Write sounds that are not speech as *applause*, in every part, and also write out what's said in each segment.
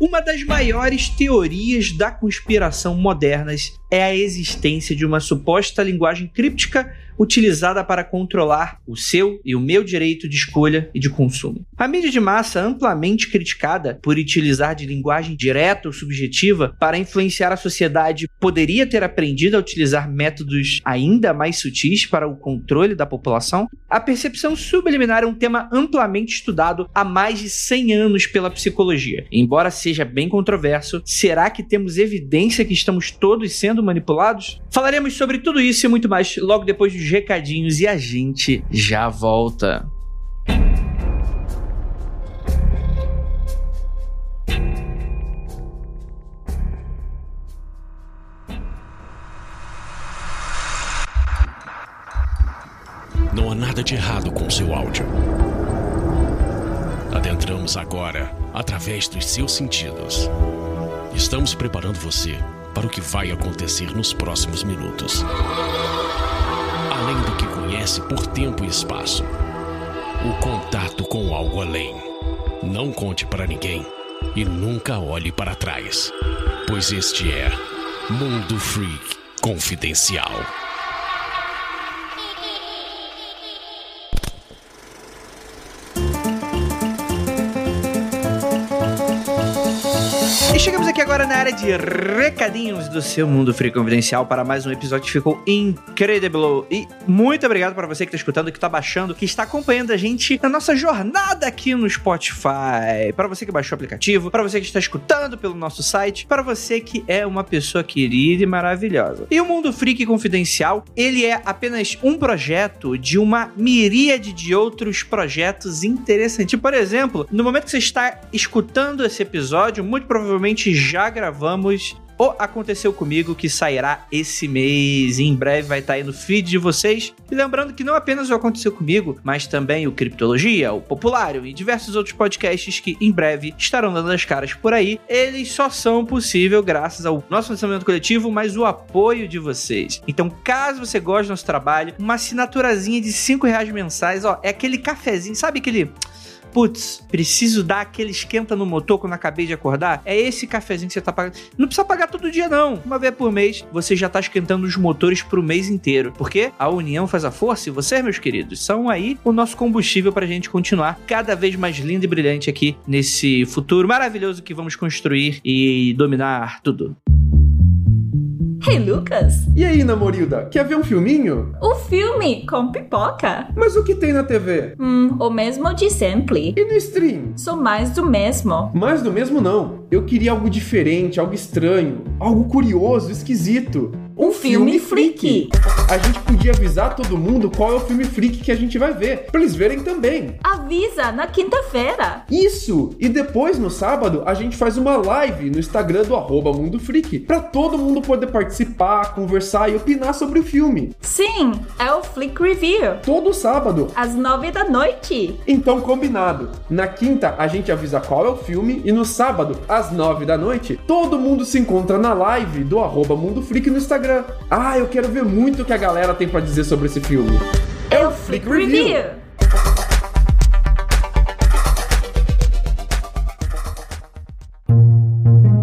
Uma das maiores teorias da conspiração modernas é a existência de uma suposta linguagem críptica utilizada para controlar o seu e o meu direito de escolha e de consumo. A mídia de massa, amplamente criticada por utilizar de linguagem direta ou subjetiva para influenciar a sociedade, poderia ter aprendido a utilizar métodos ainda mais sutis para o controle da população? A percepção subliminar é um tema amplamente estudado há mais de 100 anos pela psicologia. Embora seja bem controverso, será que temos evidência que estamos todos sendo manipulados? Falaremos sobre tudo isso e muito mais logo depois dos recadinhos e a gente já volta. Não há nada de errado com seu áudio. Adentramos agora através dos seus sentidos. Estamos preparando você para o que vai acontecer nos próximos minutos além do que conhece por tempo e espaço. O contato com algo além. Não conte para ninguém e nunca olhe para trás, pois este é Mundo Freak Confidencial. Aqui agora na área de recadinhos do seu Mundo Free Confidencial para mais um episódio que ficou incrível. E muito obrigado para você que está escutando, que está baixando, que está acompanhando a gente na nossa jornada aqui no Spotify. Para você que baixou o aplicativo, para você que está escutando pelo nosso site, para você que é uma pessoa querida e maravilhosa. E o Mundo Freak Confidencial, ele é apenas um projeto de uma miríade de outros projetos interessantes. Por exemplo, no momento que você está escutando esse episódio, muito provavelmente já gravamos o Aconteceu Comigo, que sairá esse mês e em breve vai estar aí no feed de vocês. E lembrando que não apenas o Aconteceu Comigo, mas também o Criptologia, o Populário e diversos outros podcasts que em breve estarão dando as caras por aí. Eles só são possível graças ao nosso pensamento coletivo, mas o apoio de vocês. Então, caso você goste do nosso trabalho, uma assinaturazinha de 5 reais mensais, ó, é aquele cafezinho, sabe aquele putz, preciso dar aquele esquenta no motor quando acabei de acordar, é esse cafezinho que você tá pagando. Não precisa pagar todo dia, não. Uma vez por mês, você já tá esquentando os motores pro mês inteiro. Porque a união faz a força e vocês, meus queridos, são aí o nosso combustível pra gente continuar cada vez mais lindo e brilhante aqui nesse futuro maravilhoso que vamos construir e dominar tudo. Hey, Lucas! E aí, Namorilda, quer ver um filminho? O filme com pipoca? Mas o que tem na TV? Hum, o mesmo de sempre. E no stream? Sou mais do mesmo. Mais do mesmo não. Eu queria algo diferente, algo estranho, algo curioso, esquisito. Um, filme, freak. A gente podia avisar todo mundo qual é o filme freak que a gente vai ver, pra eles verem também. Avisa na quinta-feira. Isso! E depois, no sábado, a gente faz uma live no Instagram do arroba Mundo Freak, pra todo mundo poder participar, conversar e opinar sobre o filme. Sim, é o Flick Review. Todo sábado. Às nove da noite. Então, combinado. Na quinta, a gente avisa qual é o filme e no sábado, às nove da noite, todo mundo se encontra na live do arroba Mundo Freak no Instagram. Ah, eu quero ver muito o que a galera tem pra dizer sobre esse filme. É o Flick Review.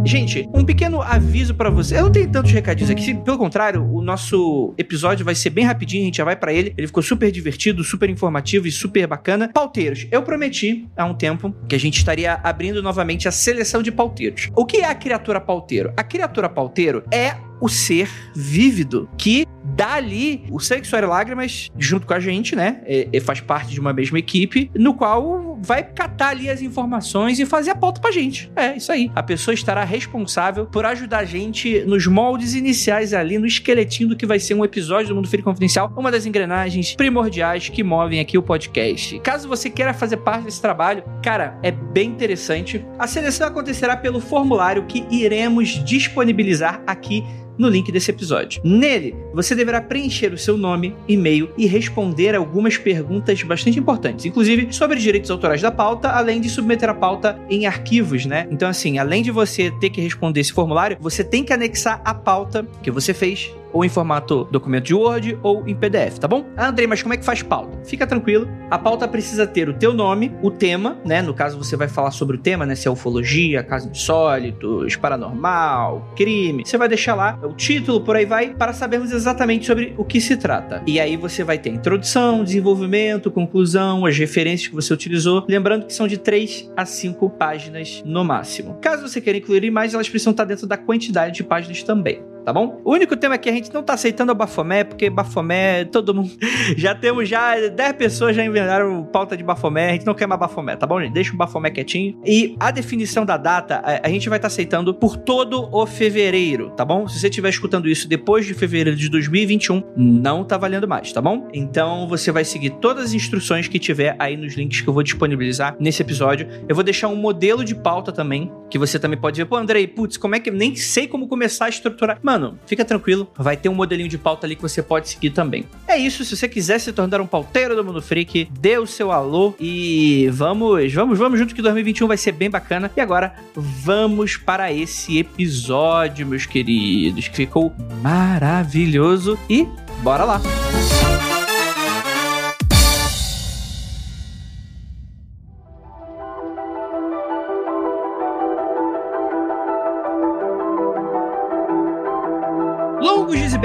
Gente, um pequeno aviso pra você. Eu não tenho tantos recadinhos aqui, pelo contrário, o nosso episódio vai ser bem rapidinho, a gente já vai pra ele. Ele ficou super divertido, super informativo e super bacana. Pauteiros, eu prometi há um tempo que a gente estaria abrindo novamente a seleção de pauteiros. O que é a criatura pauteiro? A criatura pauteiro é o ser vívido que dá ali o sangue, e lágrimas junto com a gente, né? E, e faz parte de uma mesma equipe, no qual vai catar ali as informações e fazer a pauta pra gente. É, isso aí. A pessoa estará responsável por ajudar a gente nos moldes iniciais ali, no esqueletinho do que vai ser um episódio do Mundo Filho Confidencial, uma das engrenagens primordiais que movem aqui o podcast. Caso você queira fazer parte desse trabalho, cara, é bem interessante. A seleção acontecerá pelo formulário que iremos disponibilizar aqui no link desse episódio. Nele, você deverá preencher o seu nome, e-mail e responder algumas perguntas bastante importantes, inclusive sobre direitos autorais da pauta, além de submeter a pauta em arquivos, né? Então, assim, além de você ter que responder esse formulário, você tem que anexar a pauta que você fez ou em formato documento de Word ou em PDF, tá bom? Ah, Andrei, mas como é que faz pauta? Fica tranquilo. A pauta precisa ter o teu nome, o tema, né? No caso você vai falar sobre o tema, né? Se é ufologia, casos insólitos, paranormal, crime. Você vai deixar lá o título, por aí vai, para sabermos exatamente sobre o que se trata. E aí você vai ter introdução, desenvolvimento, conclusão, as referências que você utilizou. Lembrando que são de 3 a 5 páginas no máximo. Caso você queira incluir imagens, elas precisam estar dentro da quantidade de páginas também tá bom? O único tema é que a gente não tá aceitando o Bafomé, porque Bafomé, todo mundo. *laughs* Já temos já 10 pessoas já inventaram pauta de Bafomé, a gente não quer mais Bafomé, tá bom, gente? Deixa o Bafomé quietinho. E a definição da data, a, a gente vai estar tá aceitando por todo o fevereiro, tá bom? Se você estiver escutando isso depois de fevereiro de 2021, não tá valendo mais, tá bom? Então você vai seguir todas as instruções que tiver aí nos links que eu vou disponibilizar nesse episódio. Eu vou deixar um modelo de pauta também, que você também pode ver. Pô, Andrei, putz, como é que. Nem sei como começar a estruturar. Mano, mano, fica tranquilo, vai ter um modelinho de pauta ali que você pode seguir também. É isso, se você quiser se tornar um pauteiro do Mundo Freak, dê o seu alô e vamos, vamos, vamos junto que 2021 vai ser bem bacana. E agora, vamos para esse episódio, meus queridos, que ficou maravilhoso e bora lá. Música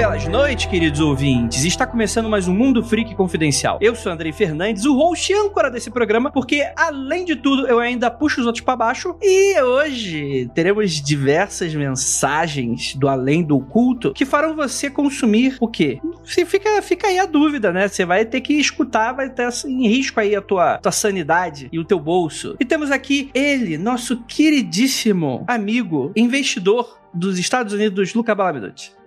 belas noites, queridos ouvintes. Está começando mais um Mundo Freak Confidencial. Eu sou Andrei Fernandes, o host âncora desse programa, porque, além de tudo, eu ainda puxo os outros para baixo. E hoje teremos diversas mensagens do além do oculto que farão você consumir o quê? Você fica, fica aí a dúvida, né? Você vai ter que escutar, vai ter em risco aí a tua, tua sanidade e o teu bolso. E temos aqui ele, nosso queridíssimo amigo, investidor dos Estados Unidos, Luca Balaminuti.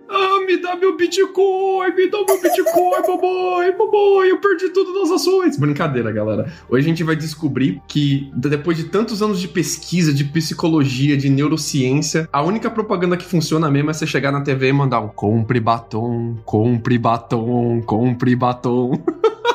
Me dá meu Bitcoin, me dá meu Bitcoin, *laughs* mamãe, mamãe, eu perdi tudo nas ações. Brincadeira, galera. Hoje a gente vai descobrir que, depois de tantos anos de pesquisa, de psicologia, de neurociência, a única propaganda que funciona mesmo é você chegar na TV e mandar um compre batom, compre batom, compre batom. *laughs*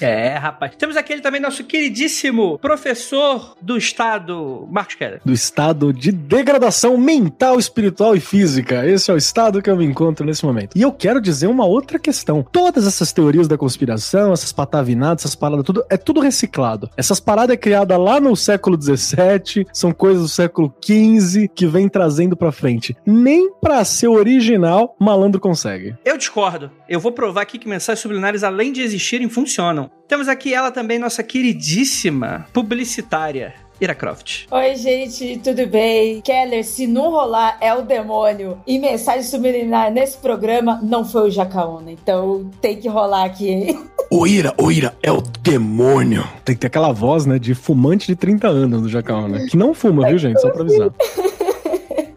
É, rapaz. Temos aquele também, nosso queridíssimo professor do estado, Marcos Keller. Do estado de degradação mental, espiritual e física. Esse é o estado que eu me encontro nesse momento. E eu quero dizer uma outra questão. Todas essas teorias da conspiração, essas patavinadas, essas paradas, tudo, é tudo reciclado. Essas paradas é criada lá no século XVII, são coisas do século XV que vem trazendo pra frente. Nem pra ser original, malandro consegue. Eu discordo. Eu vou provar aqui que mensagens subliminares, além de existirem, funcionam. Temos aqui ela também, nossa queridíssima publicitária. Ira Croft. Oi, gente, tudo bem? Keller, se não rolar é o demônio. E mensagem subliminar nesse programa não foi o Jacaúna, então tem que rolar aqui, hein? *laughs* O Ira, o Ira, é o demônio. Tem que ter aquela voz, né, de fumante de 30 anos do Jacaúna. Que não fuma, viu, gente? Só pra avisar. *laughs*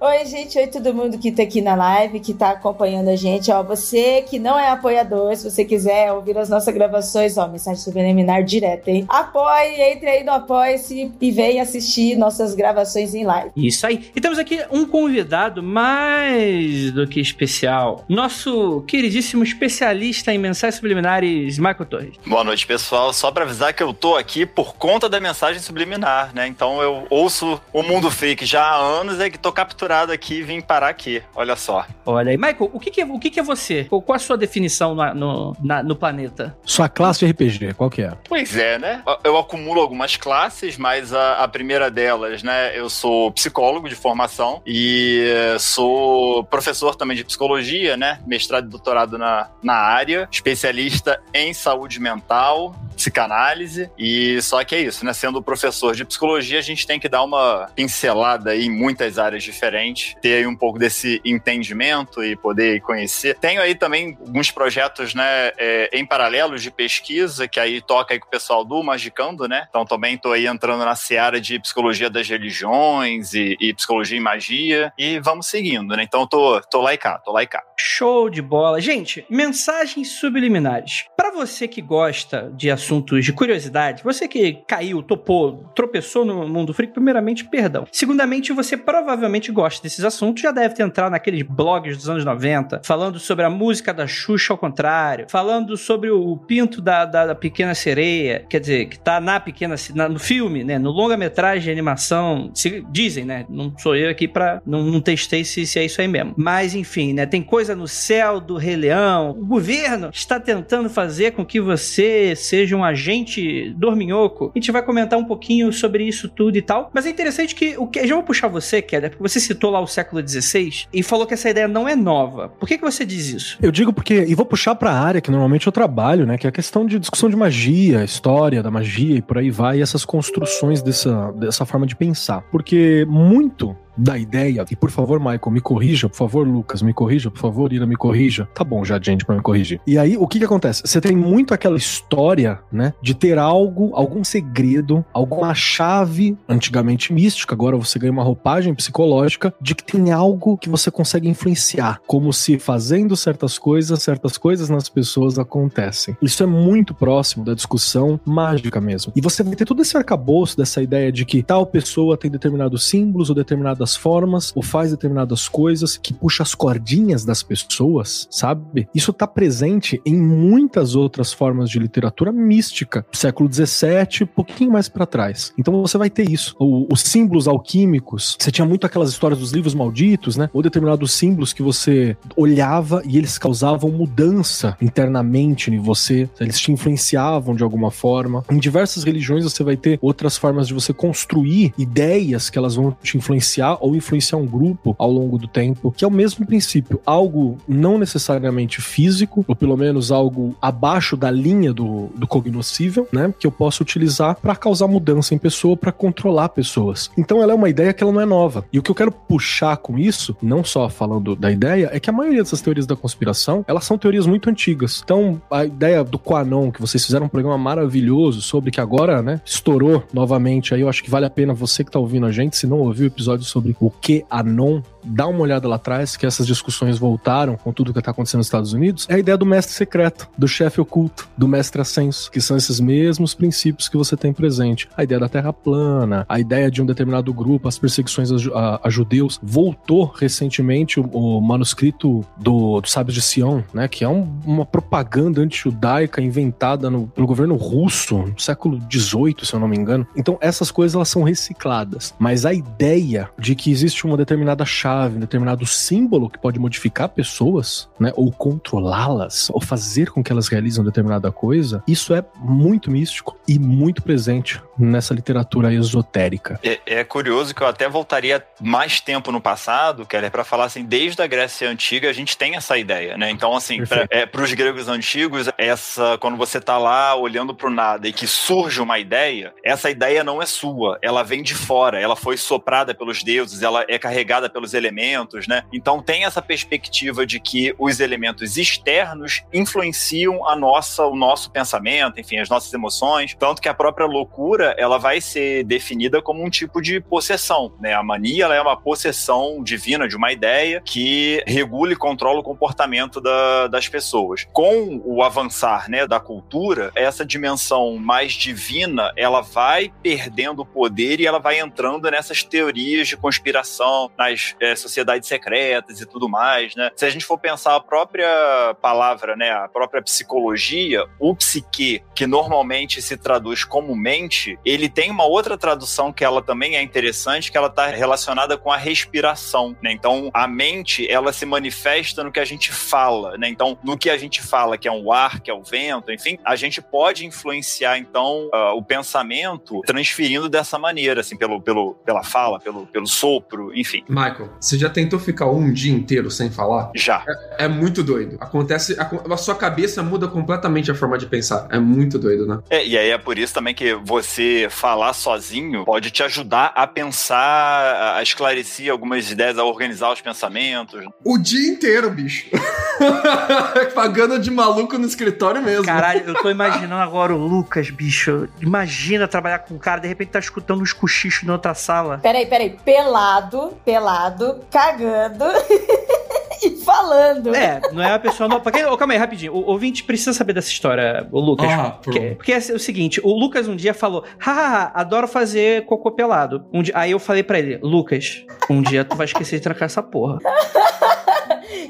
Oi, gente, oi todo mundo que tá aqui na live, que tá acompanhando a gente. Ó, você que não é apoiador, se você quiser ouvir as nossas gravações, ó, mensagem subliminar direto, hein? Apoie, entre aí no Apoie-se e venha assistir nossas gravações em live. Isso aí. E temos aqui um convidado mais do que especial. Nosso queridíssimo especialista em mensagens subliminares, Michael Torres. Boa noite, pessoal. Só pra avisar que eu tô aqui por conta da mensagem subliminar, né? Então eu ouço o Mundo Freak já há anos e que tô capturando aqui e vim parar aqui. Olha só. Olha aí. Michael, o que, que é, o que, que é você? Qual a sua definição no, no, na, no planeta? Sua classe de RPG, qual que é? Pois é, né? Eu acumulo algumas classes, mas a, a primeira delas, né? Eu sou psicólogo de formação e sou professor também de psicologia, né? Mestrado e doutorado na, na área, especialista em saúde mental, psicanálise e só que é isso, né? Sendo professor de psicologia, a gente tem que dar uma pincelada em muitas áreas diferentes diferente, ter aí um pouco desse entendimento e poder conhecer. Tenho aí também alguns projetos, né, é, em paralelos de pesquisa, que aí toca aí com o pessoal do Magicando, né? Então também tô aí entrando na seara de psicologia das religiões e, e psicologia e magia e vamos seguindo, né? Então tô, tô lá e cá, tô lá e cá. Show de bola. Gente, mensagens subliminares. Para você que gosta de assuntos assuntos de curiosidade, você que caiu, topou, tropeçou no mundo freak, primeiramente, perdão. Segundamente, você provavelmente gosta desses assuntos, já deve ter entrado naqueles blogs dos anos 90, falando sobre a música da Xuxa ao contrário, falando sobre o pinto da, da, da Pequena Sereia, quer dizer, que tá na Pequena na, no filme, né, no longa-metragem de animação, se, dizem, né, não sou eu aqui pra, não, não testei se, se é isso aí mesmo. Mas, enfim, né, tem coisa no céu do Rei Leão, o governo está tentando fazer com que você seja um agente dorminhoco. A gente vai comentar um pouquinho sobre isso tudo e tal. Mas é interessante que o que já vou puxar você, Keller, porque você citou lá o século XVI e falou que essa ideia não é nova. Por que, que você diz isso? Eu digo porque, e vou puxar pra área que normalmente eu trabalho, né? Que é a questão de discussão de magia, história da magia e por aí vai, e essas construções dessa, dessa forma de pensar. Porque muito da ideia, e por favor, Michael, me corrija, por favor, Lucas, me corrija, por favor, Ira, me corrija. Tá bom já, gente, pra me corrigir. E aí, o que que acontece? Você tem muito aquela história, né, de ter algo, algum segredo, alguma chave, antigamente mística, agora você ganha uma roupagem psicológica, de que tem algo que você consegue influenciar, como se fazendo certas coisas, certas coisas nas pessoas acontecem. Isso é muito próximo da discussão mágica mesmo. E você vai ter todo esse arcabouço dessa ideia de que tal pessoa tem determinados símbolos ou determinadas determinadas formas ou faz determinadas coisas que puxa as cordinhas das pessoas, sabe? Isso tá presente em muitas outras formas de literatura mística, século XVII, um pouquinho mais para trás. Então você vai ter isso. O, os símbolos alquímicos, você tinha muito aquelas histórias dos livros malditos, né? Ou determinados símbolos que você olhava e eles causavam mudança internamente em você, eles te influenciavam de alguma forma. Em diversas religiões você vai ter outras formas de você construir ideias que elas vão te influenciar ou influenciar um grupo ao longo do tempo, que é o mesmo princípio. Algo não necessariamente físico, ou pelo menos algo abaixo da linha do, do cognoscível, né? Que eu posso utilizar para causar mudança em pessoa, para controlar pessoas. Então ela é uma ideia que ela não é nova. E o que eu quero puxar com isso, não só falando da ideia, é que a maioria dessas teorias da conspiração, elas são teorias muito antigas. Então, a ideia do Quanon, que vocês fizeram um programa maravilhoso sobre que agora, né, estourou novamente, aí eu acho que vale a pena você que tá ouvindo a gente, se não ouviu o episódio sobre sobre o que Anon dá uma olhada lá atrás, que essas discussões voltaram com tudo que está acontecendo nos Estados Unidos, é a ideia do mestre secreto, do chefe oculto, do mestre ascenso, que são esses mesmos princípios que você tem presente. A ideia da terra plana, a ideia de um determinado grupo, as perseguições a, a, a judeus. Voltou recentemente o, o manuscrito do, do Sábio de Sião, né, que é um, uma propaganda anti-judaica inventada no, pelo governo russo no século XVIII, se eu não me engano. Então essas coisas elas são recicladas, mas a ideia de que existe uma determinada chave, um determinado símbolo que pode modificar pessoas, né, ou controlá-las, ou fazer com que elas realizem determinada coisa, isso é muito místico e muito presente nessa literatura esotérica. É, é curioso que eu até voltaria mais tempo no passado, Keller, para falar assim, desde a Grécia Antiga a gente tem essa ideia, né? Então, assim, para é, os gregos antigos, essa quando você tá lá olhando para o nada e que surge uma ideia, essa ideia não é sua, ela vem de fora, ela foi soprada pelos deuses deuses, ela é carregada pelos elementos, né? Então tem essa perspectiva de que os elementos externos influenciam a nossa, o nosso pensamento, enfim, as nossas emoções, tanto que a própria loucura, ela vai ser definida como um tipo de possessão, né? A mania, ela é uma possessão divina de uma ideia que regula e controla o comportamento da, das pessoas. Com o avançar, né, da cultura, essa dimensão mais divina, ela vai perdendo o poder e ela vai entrando nessas teorias de conspiração nas é, sociedades secretas e tudo mais, né? Se a gente for pensar a própria palavra, né, a própria psicologia, o psique, que normalmente se traduz como mente, ele tem uma outra tradução que ela também é interessante, que ela está relacionada com a respiração, né? Então, a mente, ela se manifesta no que a gente fala, né? Então, no que a gente fala, que é o ar, que é o vento, enfim, a gente pode influenciar, então, uh, o pensamento transferindo dessa maneira, assim, pelo, pelo, pela fala, pelo, pelo sopro, enfim. Michael, você já tentou ficar um dia inteiro sem falar? Já. É, é muito doido. Acontece. A, a, sua cabeça muda completamente a forma de pensar. É muito doido, né? É, e aí é por isso também que você falar sozinho pode te ajudar a pensar, a esclarecer algumas ideias, a organizar os pensamentos. O dia inteiro, bicho. *laughs* Pagando de maluco no escritório mesmo. Caralho, eu tô *laughs* imaginando agora o Lucas, bicho. Imagina trabalhar com um cara, de repente tá escutando uns cochichos na outra sala. Peraí, peraí. Pela pelado, pelado, cagando. *laughs* e falando. É, não é a pessoa. Não, pra quem, oh, calma aí, rapidinho. O ouvinte precisa saber dessa história, o Lucas. Ah, porque, porque é o seguinte: o Lucas um dia falou, haha, adoro fazer cocô pelado. Um dia, aí eu falei pra ele, Lucas, um dia tu vai esquecer de trancar essa porra. *laughs*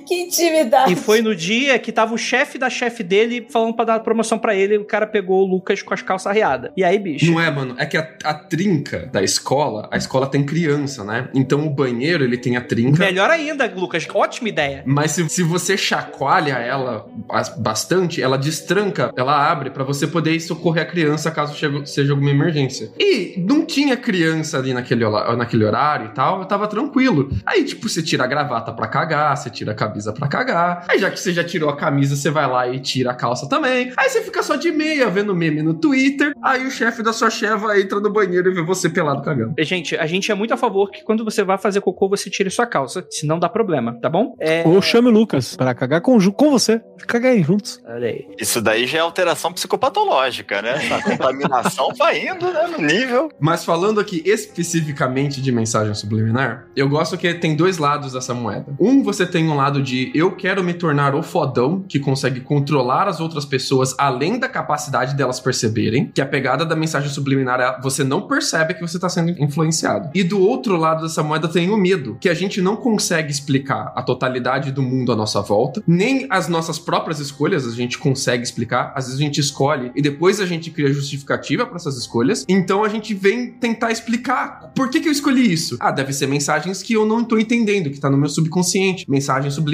Que intimidade. E foi no dia que tava o chefe da chefe dele falando pra dar promoção pra ele, e o cara pegou o Lucas com as calças arriadas. E aí, bicho? Não é, mano. É que a, a trinca da escola, a escola tem criança, né? Então o banheiro, ele tem a trinca. Melhor ainda, Lucas. Ótima ideia. Mas se, se você chacoalha ela bas- bastante, ela destranca, ela abre pra você poder socorrer a criança caso chegue- seja alguma emergência. E não tinha criança ali naquele, naquele horário e tal, eu tava tranquilo. Aí, tipo, você tira a gravata pra cagar, você tira a camisa pra cagar. Aí, já que você já tirou a camisa, você vai lá e tira a calça também. Aí você fica só de meia vendo meme no Twitter. Aí o chefe da sua cheva entra no banheiro e vê você pelado cagando. Gente, a gente é muito a favor que quando você vai fazer cocô, você tire sua calça. Senão dá problema, tá bom? É. Ou chame o Lucas pra cagar com, com você. Caguem juntos. Olha aí. Isso daí já é alteração psicopatológica, né? A contaminação vai indo, né? No nível. Mas falando aqui especificamente de mensagem subliminar, eu gosto que tem dois lados dessa moeda. Um, você tem um lado de eu quero me tornar o fodão que consegue controlar as outras pessoas além da capacidade delas perceberem, que a pegada da mensagem subliminar é você não percebe que você está sendo influenciado. E do outro lado dessa moeda tem o medo, que a gente não consegue explicar a totalidade do mundo à nossa volta, nem as nossas próprias escolhas a gente consegue explicar. Às vezes a gente escolhe e depois a gente cria justificativa para essas escolhas. Então a gente vem tentar explicar por que, que eu escolhi isso. Ah, deve ser mensagens que eu não tô entendendo, que tá no meu subconsciente, mensagens subliminares.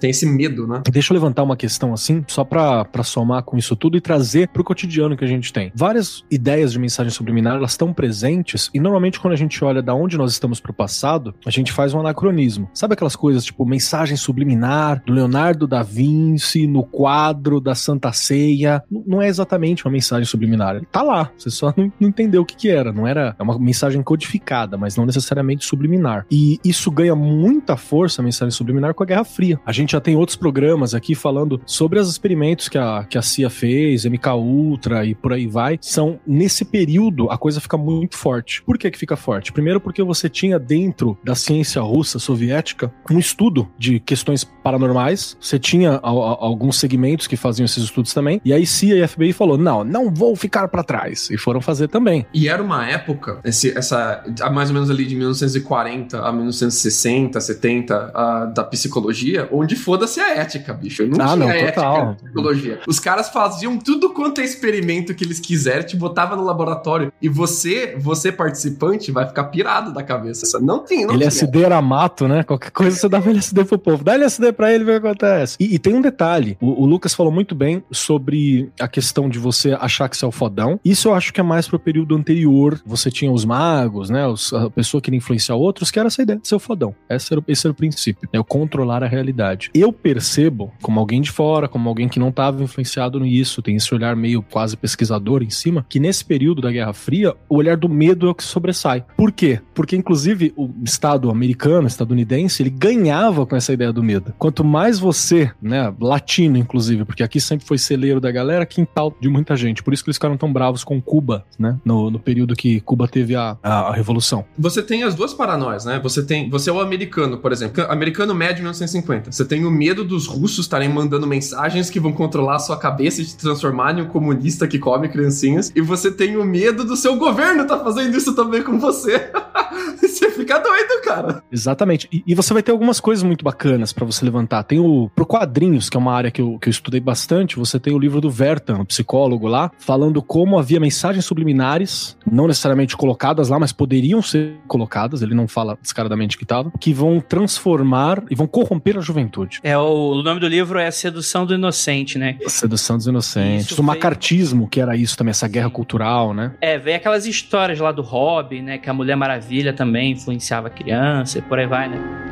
Tem esse medo, né? Deixa eu levantar uma questão assim, só pra somar com isso tudo e trazer pro cotidiano que a gente tem. Várias ideias de mensagem subliminar, elas estão presentes e normalmente quando a gente olha da onde nós estamos pro passado, a gente faz um anacronismo. Sabe aquelas coisas tipo mensagem subliminar do Leonardo da Vinci no quadro da Santa Ceia? Não é exatamente uma mensagem subliminar. Tá lá, você só não, não entendeu o que que era. Não era é uma mensagem codificada, mas não necessariamente subliminar. E isso ganha muita força, a mensagem subliminar, com a Guerra Fria. A gente já tem outros programas aqui falando sobre os experimentos que a, que a CIA fez, MK Ultra e por aí vai. São, nesse período, a coisa fica muito forte. Por que que fica forte? Primeiro porque você tinha dentro da ciência russa, soviética, um estudo de questões paranormais. Você tinha a- a- alguns segmentos que faziam esses estudos também. E aí CIA e FBI falou, não, não vou ficar pra trás. E foram fazer também. E era uma época, esse- essa, mais ou menos ali de 1940 a 1960, 70, a, da psicologia, onde foda-se a ética, bicho. Não Ah, tinha não, ética total. na psicologia. Os caras faziam tudo quanto é experimento que eles quiserem, te botava no laboratório. E você, você participante, vai ficar pirado da cabeça. Não tem, não tinha. LSD era mato, né? Qualquer coisa você dava LSD pro povo. Dá LSD pra ele ver o que acontece. E, e tem um detalhe: o, o Lucas falou muito bem sobre a questão de você achar que você é o fodão. Isso eu acho que é mais pro período anterior. Você tinha os magos, né? Os, a pessoa que queria influenciar outros, que era essa ideia de ser o fodão. Esse era, esse era o princípio. É o controlar a realidade. Eu percebo, como alguém de fora, como alguém que não estava influenciado nisso, tem esse olhar meio quase pesquisador em cima, que nesse período da Guerra Fria, o olhar do medo é o que sobressai. Por quê? Porque, inclusive, o Estado americano, estadunidense, ele ganhava com essa ideia do medo. Quanto mais você, né, latino, inclusive, porque aqui sempre foi celeiro da galera, quintal de muita gente. Por isso que eles ficaram tão bravos com Cuba, né, no, no período que Cuba teve a, a, a revolução. Você tem as duas paranoias, né? Você tem, você é o americano, por exemplo, americano médio 1950. Você tem o medo dos russos estarem mandando mensagens que vão controlar a sua cabeça e te transformar em um comunista que come criancinhas, e você tem o medo do seu governo tá fazendo isso também com você. *laughs* você fica doido, cara. Exatamente. E, e você vai ter algumas coisas muito bacanas pra você levantar. Tem o pro quadrinhos, que é uma área que eu, que eu estudei bastante. Você tem o livro do Vertan, o psicólogo lá, falando como havia mensagens subliminares, não necessariamente colocadas lá, mas poderiam ser colocadas. Ele não fala descaradamente que tava, que vão transformar e vão corromper a juventude. É, o, nome do livro é Sedução do Inocente, né? Sedução dos inocentes. Isso o macartismo, que era isso também, essa guerra cultural, né? É, vem aquelas histórias lá do Robin, né? Que a Mulher Maravilha também influenciava a criança e por aí vai, né?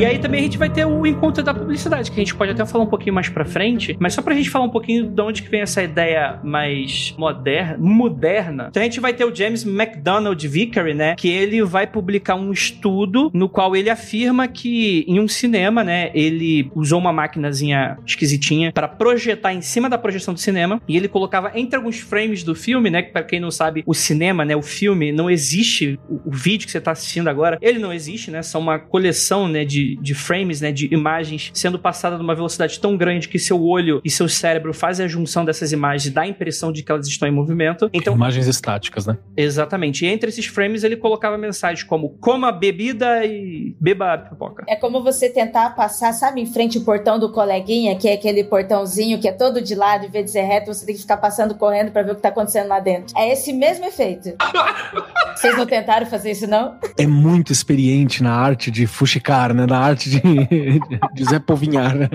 E aí também a gente vai ter o encontro da publicidade, que a gente pode até falar um pouquinho mais pra frente, mas só pra gente falar um pouquinho de onde que vem essa ideia mais moderna, moderna. Então a gente vai ter o James McDonald Vickery, né, que ele vai publicar um estudo no qual ele afirma que em um cinema, né, ele usou uma maquinazinha esquisitinha para projetar em cima da projeção do cinema e ele colocava entre alguns frames do filme, né, que para quem não sabe, o cinema, né, o filme não existe, o, o vídeo que você tá assistindo agora, ele não existe, né, são uma coleção, né, de, de frames, né, de imagens sendo passada numa velocidade tão grande que seu olho e seu cérebro fazem a junção dessas imagens e dá a impressão de que elas estão em movimento. Então, Imagens estáticas, né? exatamente. E entre esses frames ele colocava mensagens como coma bebida e beba pipoca. É como você tentar passar, sabe, em frente o portão do coleguinha, que é aquele portãozinho que é todo de lado, em vez de ser reto, você tem que ficar passando correndo pra ver o que tá acontecendo lá dentro. É esse mesmo efeito. *laughs* Vocês não tentaram fazer isso, não? É muito experiente na arte de fuxicar, né? Na arte de, *laughs* de Zé Povinhar. *laughs*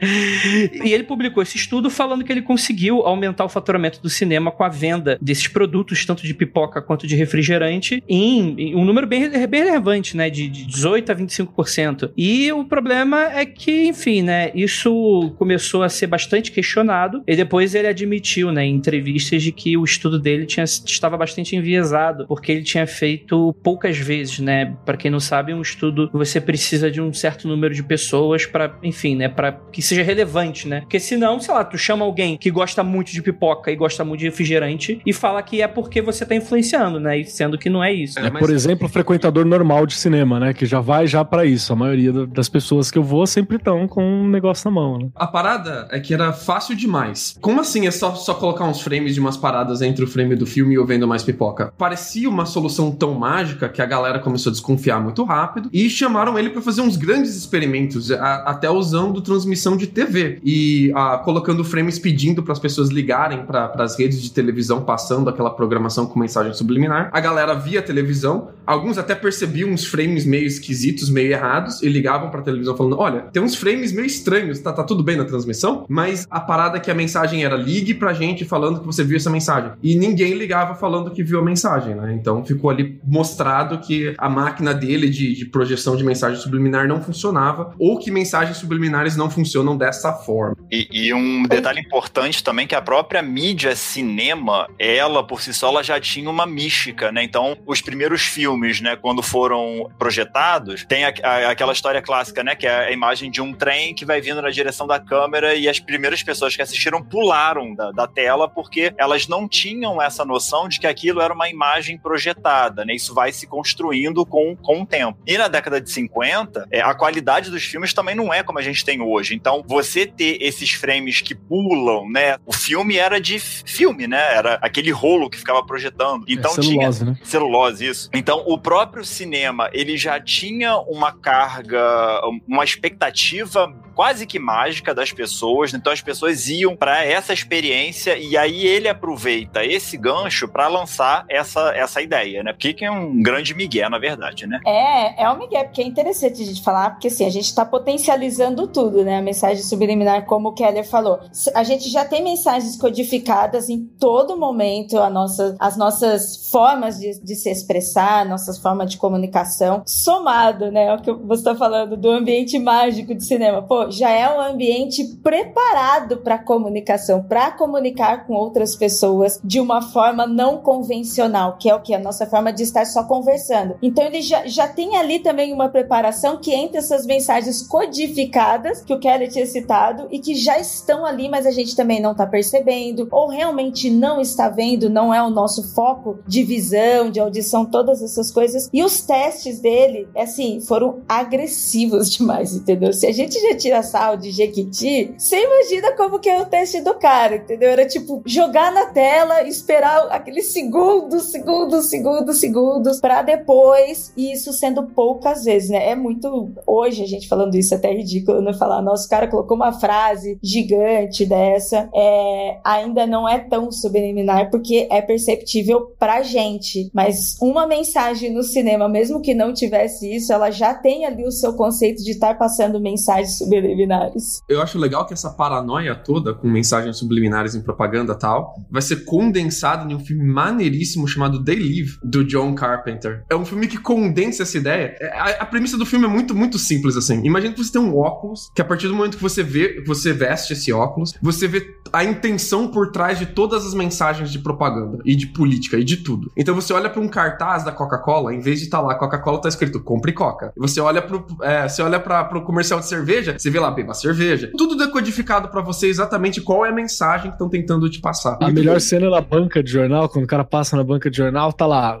E ele publicou esse estudo falando que ele conseguiu aumentar o faturamento do cinema com a venda desses produtos, tanto de pipoca quanto de refrigerante, em, em um número bem, bem relevante, né? De, de 18% a 25%. E o problema é que, enfim, né? Isso começou a ser bastante questionado. E depois ele admitiu, né, em entrevistas, de que o estudo dele tinha, estava bastante enviesado, porque ele tinha feito poucas vezes, né? Para quem não sabe, um estudo você precisa de um certo número de pessoas para, enfim, né, para que seja relevante, né? Porque senão, sei lá, tu chama alguém que gosta muito de pipoca e gosta muito de refrigerante e fala que é porque você tá influenciando, né? E sendo que não é isso. É, por exemplo, o frequentador normal de cinema, né? Que já vai já pra isso. A maioria da- das pessoas que eu vou sempre estão com um negócio na mão, né? A parada é que era fácil demais. Como assim é só, só colocar uns frames de umas paradas entre o frame do filme e eu vendo mais pipoca? Parecia uma solução tão mágica que a galera começou a desconfiar muito rápido e chamaram ele pra fazer uns grandes experimentos, a- até usando transmissão de TV e ah, colocando frames pedindo para as pessoas ligarem para as redes de televisão, passando aquela programação com mensagem subliminar. A galera via a televisão, alguns até percebiam uns frames meio esquisitos, meio errados e ligavam pra televisão falando: Olha, tem uns frames meio estranhos, tá, tá tudo bem na transmissão? Mas a parada é que a mensagem era ligue pra gente falando que você viu essa mensagem. E ninguém ligava falando que viu a mensagem, né? Então ficou ali mostrado que a máquina dele de, de projeção de mensagem subliminar não funcionava, ou que mensagens subliminares não funcionam dessa forma. E, e um detalhe importante também que a própria mídia cinema, ela por si só, ela já tinha uma mística, né? Então, os primeiros filmes, né, quando foram projetados, tem a- a- aquela história clássica, né, que é a imagem de um trem que vai vindo na direção da câmera e as primeiras pessoas que assistiram pularam da, da tela porque elas não tinham essa noção de que aquilo era uma imagem projetada, né? Isso vai se construindo com, com o tempo. E na década de 50, é, a qualidade dos filmes também não é como a gente tem hoje. Então, você ter esses frames que pulam, né? O filme era de filme, né? Era aquele rolo que ficava projetando. Então é tinha celulose, né? celulose, isso. Então, o próprio cinema, ele já tinha uma carga, uma expectativa quase que mágica das pessoas. Então, as pessoas iam para essa experiência e aí ele aproveita esse gancho para lançar essa, essa ideia, né? Porque que é um grande migué, na verdade, né? É, é um migué, porque é interessante a gente falar, porque assim, a gente tá potencializando tudo, né? A mensagem subliminar, como o Keller falou. A gente já tem mensagens codificadas em todo momento, a nossa, as nossas formas de, de se expressar, nossas formas de comunicação, somado, né? O que você tá falando do ambiente mágico de cinema. Pô, já é um ambiente preparado para comunicação, para comunicar com outras pessoas de uma forma não convencional, que é o que? A nossa forma de estar só conversando. Então ele já, já tem ali também uma preparação que entre essas mensagens codificadas, que o Kelly tinha citado, e que já estão ali, mas a gente também não tá percebendo, ou realmente não está vendo, não é o nosso foco de visão, de audição, todas essas coisas. E os testes dele, assim, foram agressivos *laughs* demais, entendeu? Se a gente já tira sal de Jequiti, você imagina como que é o teste do cara, entendeu? Era tipo jogar na tela, esperar aqueles segundos, segundos, segundos, segundos, pra depois, e isso sendo poucas vezes, né? É muito. Hoje a gente falando isso é até ridículo, né? Falar, nossa, o cara colocou uma frase gigante dessa, é, ainda não é tão subliminar porque é perceptível pra gente, mas uma mensagem no cinema, mesmo que não tivesse isso, ela já tem ali o seu conceito de estar passando mensagens subli- subliminares. Eu acho legal que essa paranoia toda, com mensagens subliminares em propaganda tal, vai ser condensada em um filme maneiríssimo chamado They Live, do John Carpenter. É um filme que condensa essa ideia. É, A, a premissa do filme é muito, muito simples, assim. Imagina que você tem um óculos, que a partir do momento que você vê, você veste esse óculos, você vê a intenção por trás de todas as mensagens de propaganda e de política e de tudo. Então você olha pra um cartaz da Coca-Cola, em vez de estar lá Coca-Cola, tá escrito compre Coca. Você olha pro, é, você olha pra, pro comercial de cerveja, você vê lá beba cerveja. Tudo decodificado pra você exatamente qual é a mensagem que estão tentando te passar. A Muito melhor bom. cena é na banca de jornal, quando o cara passa na banca de jornal, tá lá.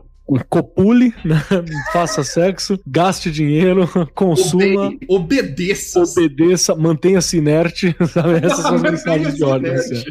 Copule, né? *laughs* faça sexo, gaste dinheiro, *laughs* consuma, Obede- obedeça. obedeça, mantenha-se inerte. *laughs* Sabe? Essas são as mensagens de ordem. Assim,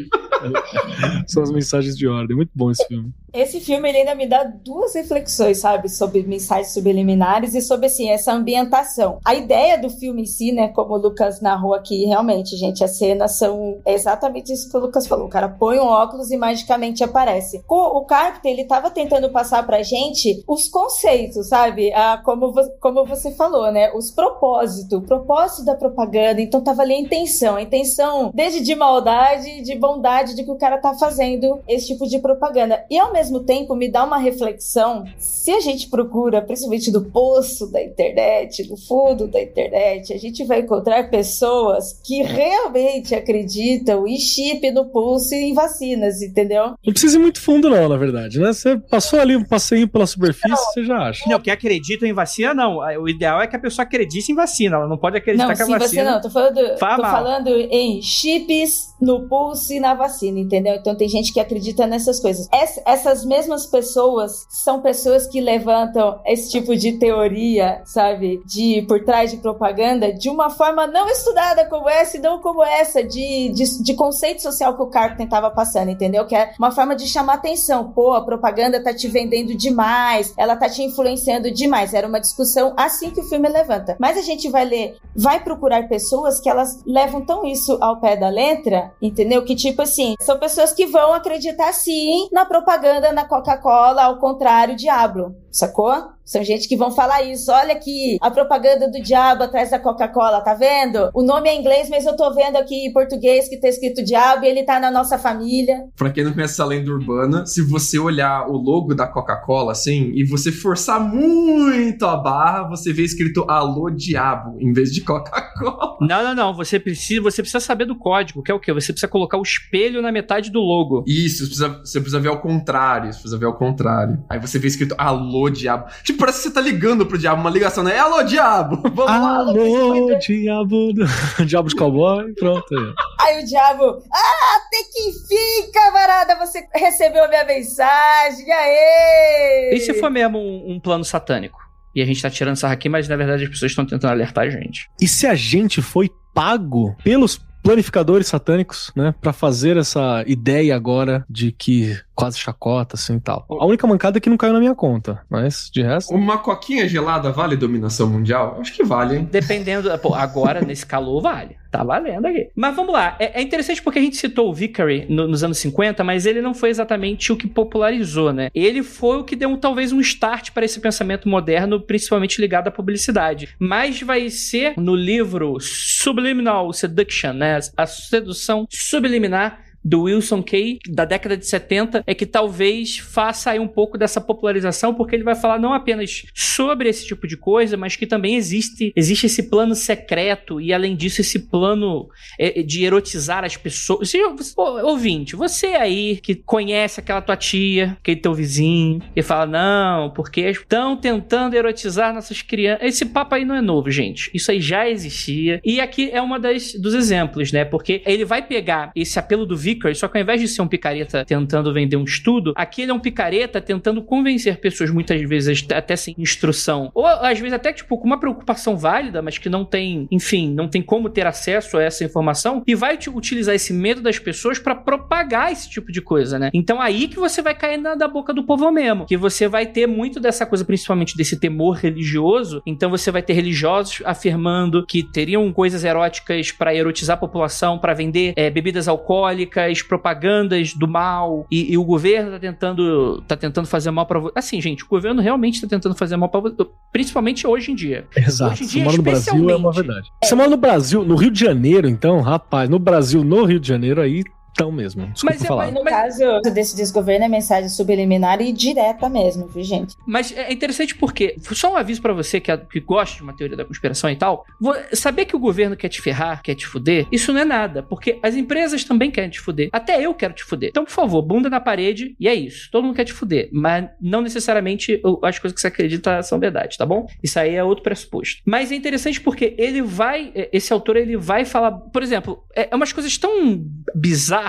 São as mensagens de ordem. Muito bom esse filme. Esse filme ele ainda me dá duas reflexões, sabe, sobre mensagens subliminares e sobre assim essa ambientação. A ideia do filme em si, né, como o Lucas narrou aqui, realmente, gente, as cenas são exatamente isso que o Lucas falou. O cara põe um óculos e magicamente aparece. O, o Carpenter ele tava tentando passar pra gente os conceitos, sabe? Ah, como, vo- como você falou, né? Os propósitos, o propósito da propaganda. Então tava ali a intenção, a intenção desde de maldade, de bondade de que o cara tá fazendo esse tipo de propaganda. E ao mesmo tempo me dá uma reflexão, se a gente procura, principalmente do poço da internet, do fundo da internet, a gente vai encontrar pessoas que realmente acreditam em chip no pulso e em vacinas, entendeu? Não precisa ir muito fundo, não, na verdade, né? Você passou ali um passeio pela superfície, você já acha. Não, que acredita em vacina, não. O ideal é que a pessoa acredite em vacina. Ela não pode acreditar Não, que a sim, você vacina. não. Tô falando, Faz tô falando em chips no pulso e na vacina, entendeu? Então tem gente que acredita nessas coisas. Ess- essas mesmas pessoas são pessoas que levantam esse tipo de teoria, sabe? De por trás de propaganda de uma forma não estudada como essa e não como essa, de, de, de conceito social que o Carpenter tava passando, entendeu? Que é uma forma de chamar atenção. Pô, a propaganda tá te vendendo demais, ela tá te influenciando demais. Era uma discussão assim que o filme levanta. Mas a gente vai ler vai procurar pessoas que elas levam tão isso ao pé da letra, entendeu? Que tipo assim, são pessoas que vão acreditar sim na propaganda na Coca-Cola, ao contrário, diabo, sacou? São gente que vão falar isso. Olha aqui, a propaganda do diabo atrás da Coca-Cola, tá vendo? O nome é inglês, mas eu tô vendo aqui em português que tá escrito diabo e ele tá na nossa família. Pra quem não conhece essa lenda urbana, se você olhar o logo da Coca-Cola assim e você forçar muito a barra, você vê escrito Alô Diabo em vez de Coca-Cola. *laughs* Não, não, não. Você precisa, você precisa saber do código, que é o quê? Você precisa colocar o espelho na metade do logo. Isso, você precisa, você precisa ver ao contrário. Você precisa ver ao contrário. Aí você vê escrito Alô Diabo. Tipo, parece que você tá ligando pro diabo, uma ligação, né? É Alô Diabo! *laughs* Vamos lá! Alô, diabo do... *laughs* Diabo de cowboy, pronto. aí. Aí o diabo, ah, até que enfim, camarada, você recebeu a minha mensagem, aê! E se for mesmo um, um plano satânico? E a gente tá tirando sarra aqui, mas na verdade as pessoas estão tentando alertar a gente. E se a gente foi pago pelos planificadores satânicos, né, Pra fazer essa ideia agora de que quase chacota assim e tal. A única mancada é que não caiu na minha conta, mas de resto, Uma coquinha gelada vale dominação mundial? Acho que vale, hein? Dependendo. Pô, agora, nesse calor, vale. Tá valendo aqui. Mas vamos lá. É, é interessante porque a gente citou o Vickery no- nos anos 50, mas ele não foi exatamente o que popularizou, né? Ele foi o que deu talvez um start para esse pensamento moderno, principalmente ligado à publicidade. Mas vai ser no livro Subliminal Seduction, né? A sedução subliminar do Wilson Kay, da década de 70, é que talvez faça aí um pouco dessa popularização, porque ele vai falar não apenas sobre esse tipo de coisa, mas que também existe, existe esse plano secreto e, além disso, esse plano é, de erotizar as pessoas. Você, ouvinte, você aí que conhece aquela tua tia, aquele teu vizinho, e fala, não, porque estão tentando erotizar nossas crianças. Esse papo aí não é novo, gente. Isso aí já existia. E aqui é uma das dos exemplos, né? Porque ele vai pegar esse apelo do Vickers, só que ao invés de ser um picareta tentando vender um estudo, aqui ele é um picareta tentando convencer pessoas, muitas vezes até sem instrução, ou às vezes até tipo com uma preocupação válida, mas que não tem, enfim, não tem como ter acesso a essa informação, e vai utilizar esse medo das pessoas pra propagar esse tipo de coisa, né? Então aí que você vai cair na da boca do povo mesmo, que você vai ter muito dessa coisa, principalmente desse temor religioso. Então você vai ter religiosos afirmando que teriam coisas eróticas pra erotizar a população, pra vender eh, bebidas alcoólicas as propagandas do mal e, e o governo tá tentando, tá tentando fazer mal pra você. Assim, gente, o governo realmente tá tentando fazer mal pra você, principalmente hoje em dia. Exato. Hoje em Você dia, mora no Brasil é uma verdade. Você mora no Brasil, no Rio de Janeiro, então, rapaz, no Brasil, no Rio de Janeiro, aí estão mesmo. Desculpa Mas é- falar. Mas no Mas- caso desse desgoverno é mensagem subliminar e direta mesmo, viu, gente? Mas é interessante porque, só um aviso pra você que, é- que gosta de uma teoria da conspiração e tal, saber que o governo quer te ferrar, quer te fuder, isso não é nada, porque as empresas também querem te fuder. Até eu quero te fuder. Então, por favor, bunda na parede e é isso. Todo mundo quer te fuder, mas não necessariamente as coisas que você acredita são verdade, tá bom? Isso aí é outro pressuposto. Mas é interessante porque ele vai, é, esse autor, ele vai falar, por exemplo, é, é umas coisas tão bizarras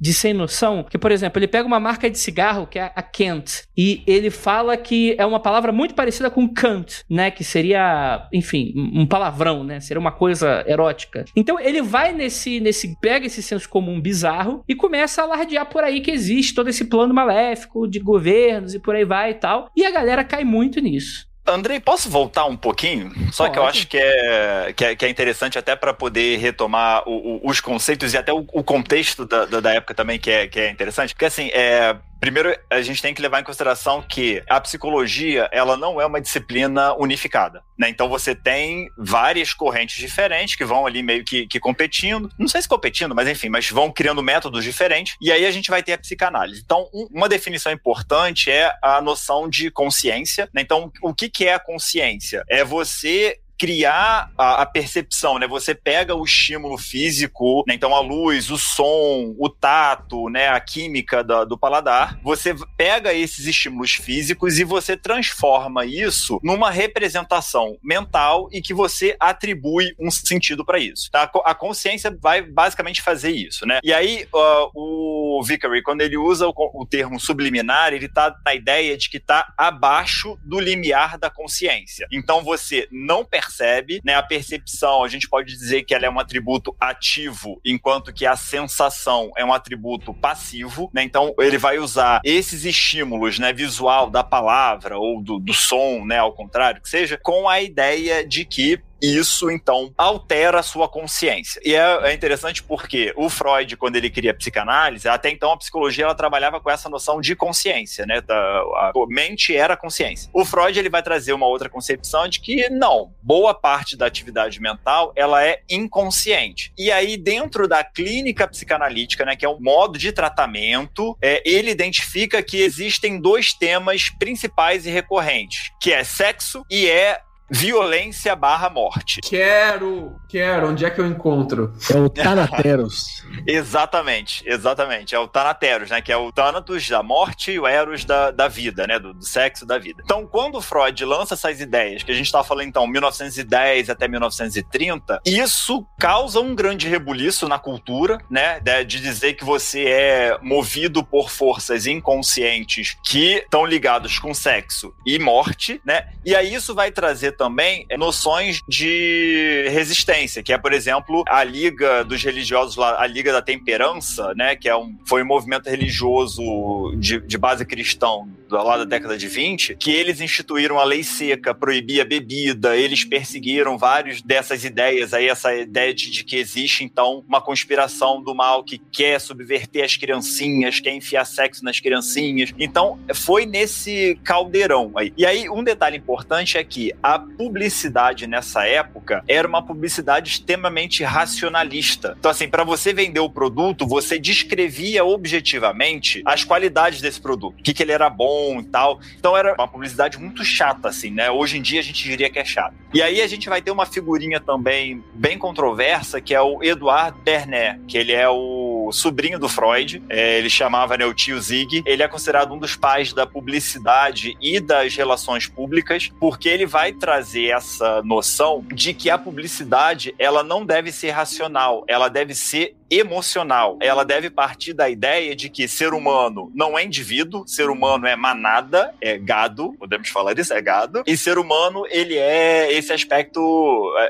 de sem noção, que, por exemplo, ele pega uma marca de cigarro que é a Kent e ele fala que é uma palavra muito parecida com Kant, né, que seria, enfim, um um palavrão, né, seria uma coisa erótica. Então ele vai nesse, nesse pega esse senso comum bizarro e começa a alardear por aí que existe todo esse plano maléfico de governos e por aí vai e tal, e a galera cai muito nisso. Andrei, posso voltar um pouquinho? Só que eu acho que é, que é, que é interessante até para poder retomar o- o- os conceitos e até o, o contexto da, da, da época também, que é, que é interessante. Porque assim, é, Primeiro, a gente tem que levar em consideração que a psicologia, ela não é uma disciplina unificada, né? Então você tem várias correntes diferentes que vão ali meio que, que competindo, não sei se competindo, mas enfim, mas vão criando métodos diferentes, e aí a gente vai ter a psicanálise. Então, um- uma definição importante é a noção de consciência, né? Então, o que, que é a consciência? É você criar a, a percepção, né? Você pega o estímulo físico, né? então a luz, o som, o tato, né? A química da- do paladar. Você pega esses estímulos físicos e você transforma isso numa representação mental e que você atribui um sentido para isso. Tá? A co- A consciência vai basicamente fazer isso, né? E aí ah, o Vickery, quando ele usa o, o termo subliminar, ele tá na ideia de que tá abaixo do limiar da consciência. Então você não percebe, né? A percepção, a gente pode dizer que ela é um atributo ativo, enquanto que a sensação é um atributo passivo, né? Então ele vai usar esses estímulos, né? Visual da palavra ou do, do som, né? Ao contrário, que seja, com a ideia de que isso, então, altera a sua consciência. E é, é interessante porque o Freud, quando ele cria a psicanálise, até então a psicologia ela trabalhava com essa noção de consciência, né? Da, a mente era consciência. O Freud ele vai trazer uma outra concepção de que não, boa parte da atividade mental ela é inconsciente. E aí, dentro da clínica psicanalítica, né, que é um modo de tratamento, é, ele identifica que existem dois temas principais e recorrentes, que é sexo e é violência barra morte. Quero, quero, onde é que eu encontro? É o Thanateros. *laughs* Exatamente, exatamente. É o Thanateros, né? Que é o Thanatos da morte e o Eros da, da vida, né? Do, do sexo da vida. Então, quando o Freud lança essas ideias, que a gente tá falando então 1910 até 1930, isso causa um grande rebuliço na cultura, né? De, de dizer que você é movido por forças inconscientes que estão ligados com sexo e morte, né? E aí isso vai trazer também é, noções de resistência, que é, por exemplo, a Liga dos Religiosos lá, a Liga da Temperança, né, que é um, foi um movimento religioso de, de base cristão lá da década de 20, que eles instituíram a lei seca, proibia a bebida, eles perseguiram vários dessas ideias aí, essa ideia de, de que existe, então, uma conspiração do mal que quer subverter as criancinhas, quer enfiar sexo nas criancinhas. Então, foi nesse caldeirão aí. E aí, um detalhe importante é que a publicidade nessa época era uma publicidade extremamente racionalista. Então, assim, para você vender o produto, você descrevia objetivamente as qualidades desse produto, o que, que ele era bom e tal. Então, era uma publicidade muito chata, assim, né? Hoje em dia a gente diria que é chato. E aí a gente vai ter uma figurinha também bem controversa, que é o Eduard Bernet, que ele é o sobrinho do Freud, é, ele chamava né, o tio Zig. Ele é considerado um dos pais da publicidade e das relações públicas, porque ele vai trazer essa noção de que a publicidade ela não deve ser racional, ela deve ser emocional. Ela deve partir da ideia de que ser humano não é indivíduo, ser humano é manada, é gado, podemos falar isso, é gado, e ser humano ele é esse aspecto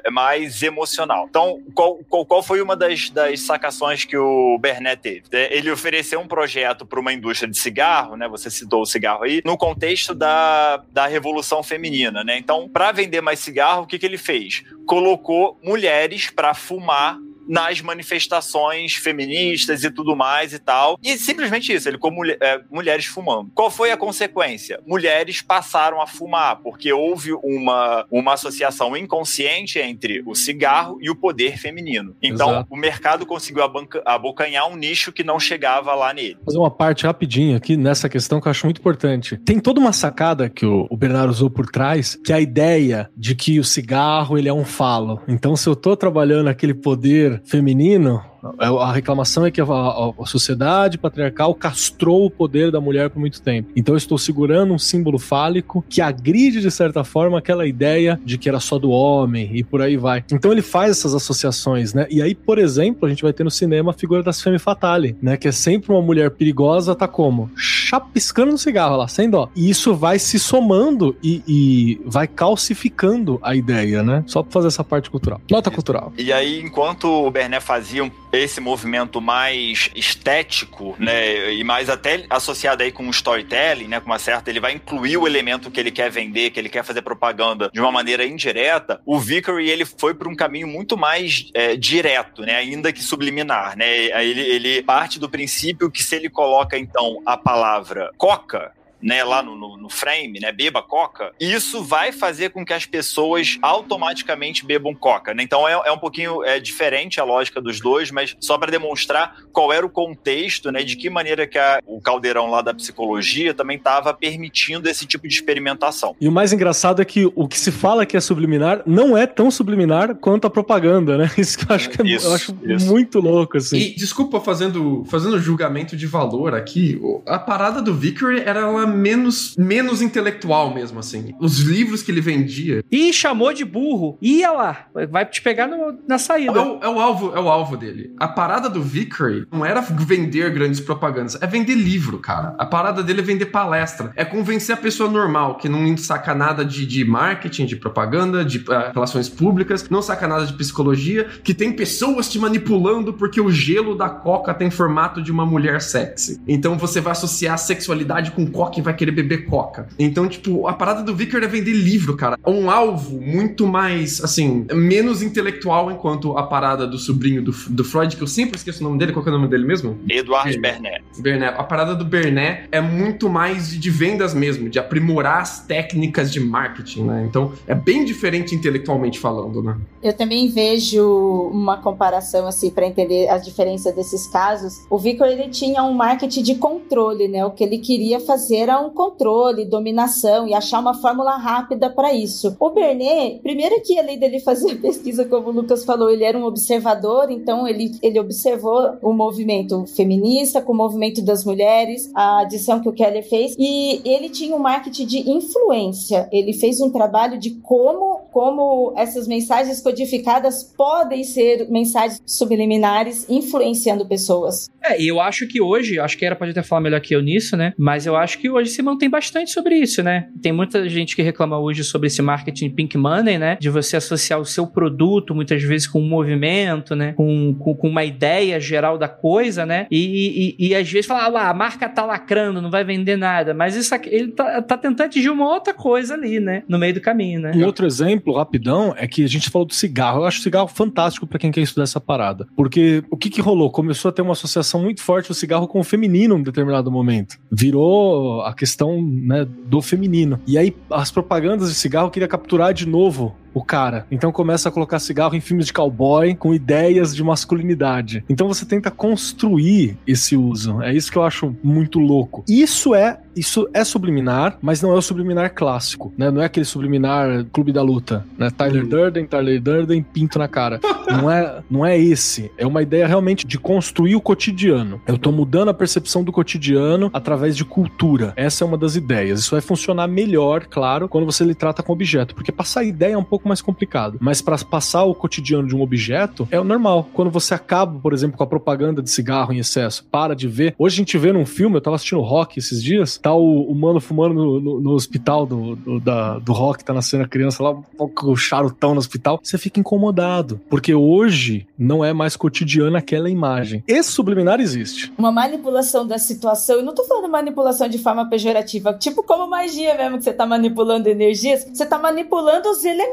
é, mais emocional. Então, qual, qual, qual foi uma das, das sacações que o Bernet teve? É, Ele ofereceu um projeto para uma indústria de cigarro, né? Você citou o cigarro aí, no contexto da, da revolução feminina, né? Então, para vender mais cigarro, o que, que ele fez? Colocou mulheres para fumar nas manifestações feministas e tudo mais e tal. E simplesmente isso, ele com mulher, é, mulheres fumando. Qual foi a consequência? Mulheres passaram a fumar, porque houve uma, uma associação inconsciente entre o cigarro e o poder feminino. Então, Exato. o mercado conseguiu abanca- abocanhar um nicho que não chegava lá nele. fazer uma parte rapidinho aqui nessa questão que eu acho muito importante. Tem toda uma sacada que o, o Bernardo usou por trás, que é a ideia de que o cigarro ele é um falo. Então, se eu tô trabalhando aquele poder feminino, a a reclamação é que a, a- a sociedade patriarcal castrou o poder da mulher por muito tempo. Então eu estou segurando um símbolo fálico que agride, de certa forma, aquela ideia de que era só do homem e por aí vai. Então ele faz essas associações, né? E aí, por exemplo, a gente vai ter no cinema a figura das Femme Fatale, né? Que é sempre uma mulher perigosa, tá como? Chapiscando no cigarro lá, sem dó. E isso vai se somando e, e vai calcificando a ideia, né? Só pra fazer essa parte cultural. Nota cultural. E aí, enquanto o Bernet fazia um- esse movimento mais estético, né, e mais até associado aí com o storytelling, né, com uma certa, ele vai incluir o elemento que ele quer vender, que ele quer fazer propaganda de uma maneira indireta, o Vickery, ele foi por um caminho muito mais é, direto, né, ainda que subliminar, né, ele, ele parte do princípio que se ele coloca, então, a palavra coca, né, lá no, no, no frame, né, beba coca, isso vai fazer com que as pessoas automaticamente bebam coca, né? Então é, é um pouquinho é, diferente a lógica dos dois, mas só para demonstrar qual era o contexto, né, de que maneira que a- o caldeirão lá da psicologia também estava permitindo esse tipo de experimentação. E o mais engraçado é que o que se fala que é subliminar não é tão subliminar quanto a propaganda, né? *laughs* Isso que eu acho, que é- Isso, eu acho isso. muito louco, assim. E desculpa fazendo, fazendo julgamento de valor aqui, a parada do Vickery era ela menos, menos intelectual mesmo, assim. Os livros que ele vendia. Ih, chamou de burro. Ia lá. Vai te pegar no- na É saída. o, é o alvo, é o alvo dele. A parada do Vickery não era vender grandes propagandas, é vender livro, cara. A parada dele é vender palestra. É convencer a pessoa normal, que não saca nada de, de marketing, de propaganda, de ah, relações públicas, não saca nada de psicologia, que tem pessoas te manipulando porque o gelo da coca tem formato de uma mulher sexy. Então você vai associar a sexualidade com coca vai querer beber coca. Então, tipo, a parada do Vickery é vender livro, cara. É um alvo muito mais, assim, menos intelectual enquanto a parada do sobrinho do, do Freud, que eu sempre esqueço o nome dele. Qual que é o nome dele mesmo? Eduardo. Bernet. Bernet. A parada do Bernet é muito mais de, de vendas mesmo, de aprimorar as técnicas de marketing, né? Então, é bem diferente intelectualmente falando, né? Eu também vejo uma comparação assim para entender a diferença desses casos. O Victor ele tinha um marketing de controle, né? O que ele queria fazer era um controle, dominação e achar uma fórmula rápida para isso. O Bernet, primeiro que além dele fazer *laughs* pesquisa, como o Lucas falou, ele era um observador, então ele, ele observou o movimento feminista com o movimento das mulheres, a adição que o Keller fez, e ele tinha um marketing de influência. Ele fez um trabalho de como, como essas mensagens codificadas podem ser mensagens subliminares influenciando pessoas. É, e eu acho que hoje, acho que era pode até falar melhor que eu nisso, né? Mas eu acho que hoje se mantém bastante sobre isso, né? Tem muita gente que reclama hoje sobre esse marketing pink money, né? De você associar o seu produto muitas vezes com um movimento, né? Com, com, com uma ideia geral da coisa, né? E, e, e às vezes fala, ah lá, a marca tá lacrando, não vai vender nada. Mas isso aqui, ele tá, tá tentando atingir uma outra coisa ali, né? No meio do caminho, né? Um outro exemplo, rapidão, é que a gente falou do cigarro. Eu acho o cigarro fantástico pra quem quer estudar essa parada. Porque o que que rolou? Começou a ter uma associação muito forte o cigarro com o feminino em determinado momento. Virou a questão né, do feminino. E aí as propagandas de cigarro queria capturar de novo o cara. Então começa a colocar cigarro em filmes de cowboy com ideias de masculinidade. Então você tenta construir esse uso. É isso que eu acho muito louco. Isso é isso é subliminar, mas não é o subliminar clássico, né? Não é aquele subliminar clube da luta, né? Tyler Durden, Tyler Durden, pinto na cara. *laughs* não é, não é esse. É uma ideia realmente de construir o cotidiano. Eu tô mudando a percepção do cotidiano através de cultura. Essa é uma das ideias. Isso vai funcionar melhor, claro, quando você lhe trata com objeto, porque passar ideia é um pouco mais complicado. Mas para passar o cotidiano de um objeto é o normal. Quando você acaba, por exemplo, com a propaganda de cigarro em excesso, para de ver. Hoje a gente vê num filme, eu tava assistindo rock esses dias, tá o, o mano fumando no, no- no hospital do, do, da- do rock, tá nascendo a criança lá, o charutão no hospital. Você fica incomodado. Porque hoje não é mais cotidiana aquela imagem. Esse subliminar existe. Uma manipulação da situação. Eu não tô falando manipulação de forma pejorativa, tipo como magia mesmo, que você tá manipulando energias, você tá manipulando os elementos,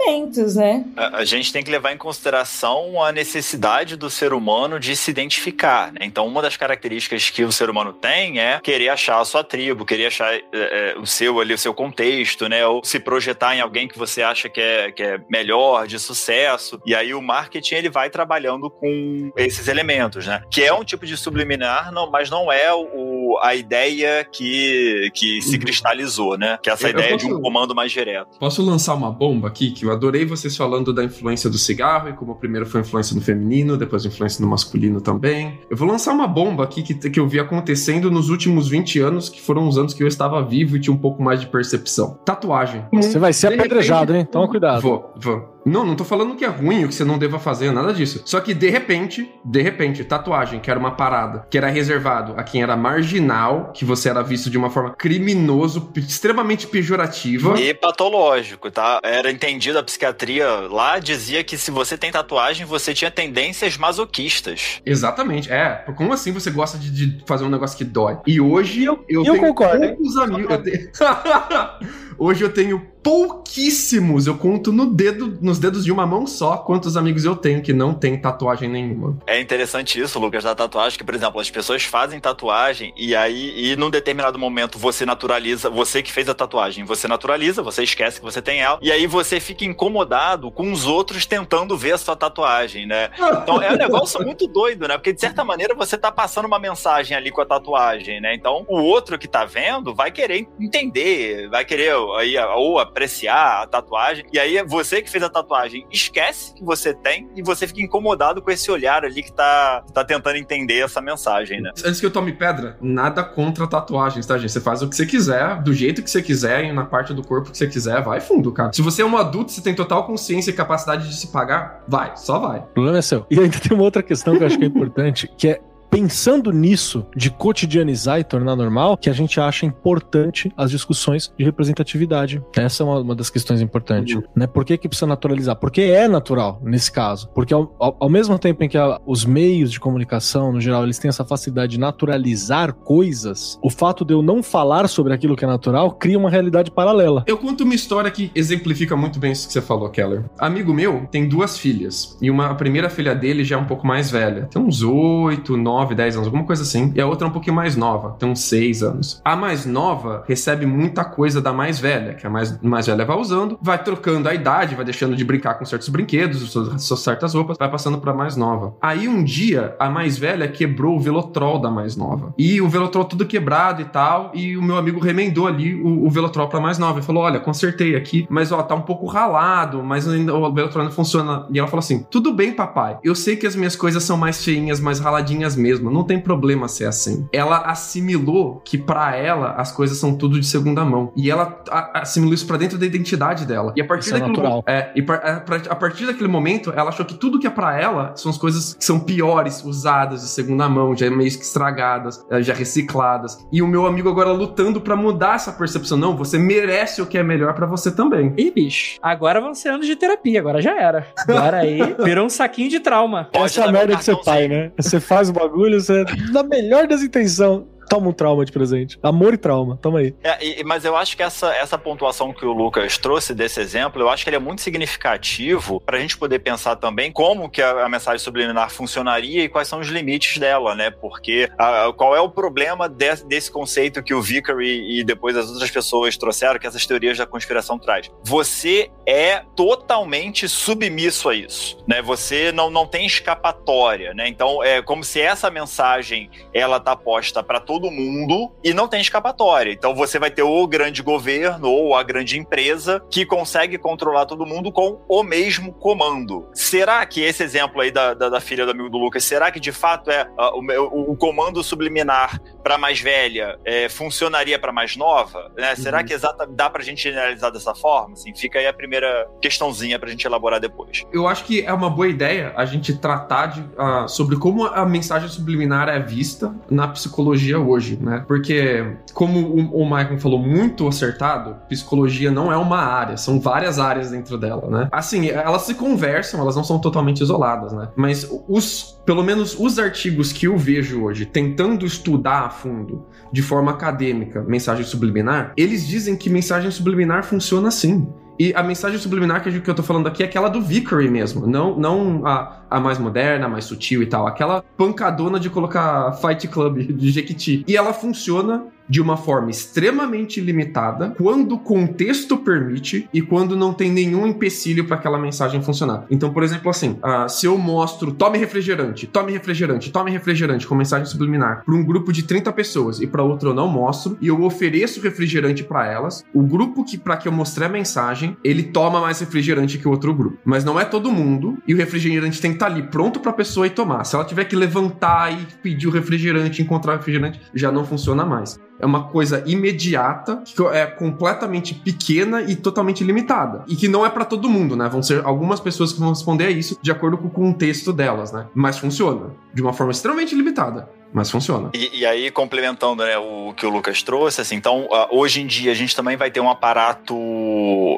né? A, a gente tem que levar em consideração a necessidade do ser humano de se identificar. Né? Então, uma das características que o ser humano tem é querer achar a sua tribo, querer achar é, é, o seu ali, o seu contexto, né? Ou se projetar em alguém que você acha que é, que é melhor, de sucesso. E aí o marketing ele vai trabalhando com esses elementos, né? Que é um tipo de subliminar, não, mas não é o, a ideia que, que se cristalizou, né? Que é essa Eu- eu ideia de um posso- comando mais direto. Posso lançar uma bomba aqui? Que eu adorei vocês falando da influência do cigarro e como primeiro foi influência no feminino, depois influência no masculino também. Eu vou lançar uma bomba aqui que, que eu vi acontecendo nos últimos 20 anos, que foram os anos que eu estava vivo e tinha um pouco mais de percepção. Tatuagem. Você vai ser apedrejado, hein? Toma cuidado. Vou, vou. Não, não tô falando que é ruim, o que você não deva fazer, nada disso. Só que de repente, de repente, tatuagem, que era uma parada, que era reservado a quem era marginal, que você era visto de uma forma criminoso, extremamente pejorativa. E patológico, tá? Era entendido a psiquiatria lá, dizia que se você tem tatuagem, você tinha tendências masoquistas. Exatamente, é. Como assim você gosta de, de fazer um negócio que dói? E hoje eu, eu eu tenho concordo, hein? poucos amigos. eu tenho- *laughs* *laughs* hoje eu tenho pouquíssimos, eu conto no dedo, nos dedos de uma mão só quantos amigos eu tenho que não tem tatuagem nenhuma. É interessante isso, Lucas, da tatuagem, que, por exemplo, as pessoas fazem tatuagem e aí, e num determinado momento, você naturaliza, você que fez a tatuagem, você naturaliza, você esquece que você tem ela, e aí você fica incomodado com os outros tentando ver a sua tatuagem, né? Então é um negócio muito doido, né? Porque de certa maneira você tá passando uma mensagem ali com a tatuagem, né? Então o outro que tá vendo vai querer entender, vai querer aí, ou apreciar a tatuagem, e aí você que fez a tatuagem esquece que você tem e você fica incomodado com esse olhar ali que tá, tá tentando entender essa mensagem, né? Antes que eu tome pedra, nada contra tatuagens, tá, gente? Você faz o que você quiser, do jeito que você quiser, e na parte do corpo que você quiser, vai fundo, cara. Se você é um adulto, você tem total consciência e capacidade de se pagar, vai, só vai. O problema é seu. E ainda tem uma outra questão que eu acho que é importante, que é pensando nisso, de cotidianizar e tornar normal, que a gente acha importante as discussões de representatividade. Essa é uma, uma das questões importantes. Né? Por que, que precisa naturalizar? Porque é natural, nesse caso. Porque ao, ao- ao mesmo tempo em que a- os meios de comunicação, no geral, eles têm essa facilidade de naturalizar coisas, o fato de eu não falar sobre aquilo que é natural cria uma realidade paralela. Eu conto uma história que exemplifica muito bem isso que você falou, Keller. Amigo meu tem duas filhas. E uma, a primeira filha dele já é um pouco mais velha. Tem uns 8, 9, 10 anos, alguma coisa assim. E a outra é um pouquinho mais nova. Tem uns 6 anos. A mais nova recebe muita coisa da mais velha, que a mais, mais velha vai usando, vai trocando a idade, vai deixando de brincar com certos brinquedos, suas, certas roupas, vai passando pra mais nova. Aí um dia, a mais velha quebrou o velotrol da mais nova. E o velotrol tudo quebrado e tal. E o meu amigo remendou ali o, o velotrol pra mais nova. Ele falou: Olha, consertei aqui, mas ó, tá um pouco ralado, mas ainda o velotrol não funciona. E ela falou assim: Tudo bem, papai. Eu sei que as minhas coisas são mais feinhas, mais raladinhas mesmo. Não tem problema ser assim. Ela assimilou que pra ela as coisas são tudo de segunda mão. E ela assimilou isso pra dentro da identidade dela. E a partir Isso é daquele natural. é, e par- a, pra- a partir daquele momento, ela achou que tudo que é pra ela são as coisas que são piores, usadas de segunda mão, já meio que estragadas, já recicladas. E o meu amigo agora lutando pra mudar essa percepção. Não, você merece o que é melhor pra você também. Ih, bicho, agora vão ser anos de terapia, agora já era. Agora aí virou um saquinho de trauma. Pode Essa é merda ser cartãozinho. pai, né? Você faz o bagulho, você, na melhor das intenções, toma um trauma de presente. Amor e trauma, toma aí. É, e- mas eu acho que essa, essa pontuação que o Lucas trouxe desse exemplo, eu acho que ele é muito significativo para a gente poder pensar também como que a, a mensagem subliminar funcionaria e quais são os limites dela, né? Porque a- qual é o problema de- desse conceito que o Vickery e depois as outras pessoas trouxeram, que essas teorias da conspiração traz? Você é totalmente submisso a isso, né? Você não, não tem escapatória, né? Então é como se essa mensagem ela tá posta para todo mundo e não tem escapatória. Então você vai ter o grande governo ou a grande empresa que consegue controlar todo mundo com o mesmo comando. Será que esse exemplo aí da, da, da filha do amigo do Lucas, será que de fato é ah, o, meu- o comando subliminar para mais velha é, funcionaria para mais nova? Né? Será Uhum. que exata, dá pra gente generalizar dessa forma? Assim, fica aí a primeira questãozinha pra gente elaborar depois. Eu acho que é uma boa ideia a gente tratar de, ah, sobre como a mensagem subliminar é vista na psicologia hoje, né? Porque, como o, o Michael falou muito acertado, psicologia não é uma área, são várias áreas dentro dela, né? Assim, elas se conversam, elas não são totalmente isoladas, né? Mas os, pelo menos os artigos que eu vejo hoje, tentando estudar a fundo, de forma acadêmica, mensagem subliminar, eles dizem que mensagem subliminar funciona assim. E a mensagem subliminar que eu tô falando aqui é aquela do Vickery mesmo, não, não a, a mais moderna, a mais sutil e tal. Aquela pancadona de colocar Fight Club de Jequiti. E ela funciona de uma forma extremamente limitada, quando o contexto permite e quando não tem nenhum empecilho para aquela mensagem funcionar. Então, por exemplo, assim, ah, se eu mostro tome refrigerante, tome refrigerante, tome refrigerante com mensagem subliminar para um grupo de 30 pessoas e para outro eu não mostro e eu ofereço refrigerante para elas, o grupo que para que eu mostrei a mensagem, ele toma mais refrigerante que o outro grupo. Mas não é todo mundo e o refrigerante tem que estar ali pronto para a pessoa ir tomar. Se ela tiver que levantar e pedir o refrigerante, encontrar o refrigerante, já não funciona mais é uma coisa imediata, que é completamente pequena e totalmente limitada. E que não é para todo mundo, né? Vão ser algumas pessoas que vão responder a isso de acordo com o contexto delas, né? Mas funciona. De uma forma extremamente limitada. Mas funciona. E, e aí, complementando né, o que o Lucas trouxe, assim, então, uh, hoje em dia a gente também vai ter um aparato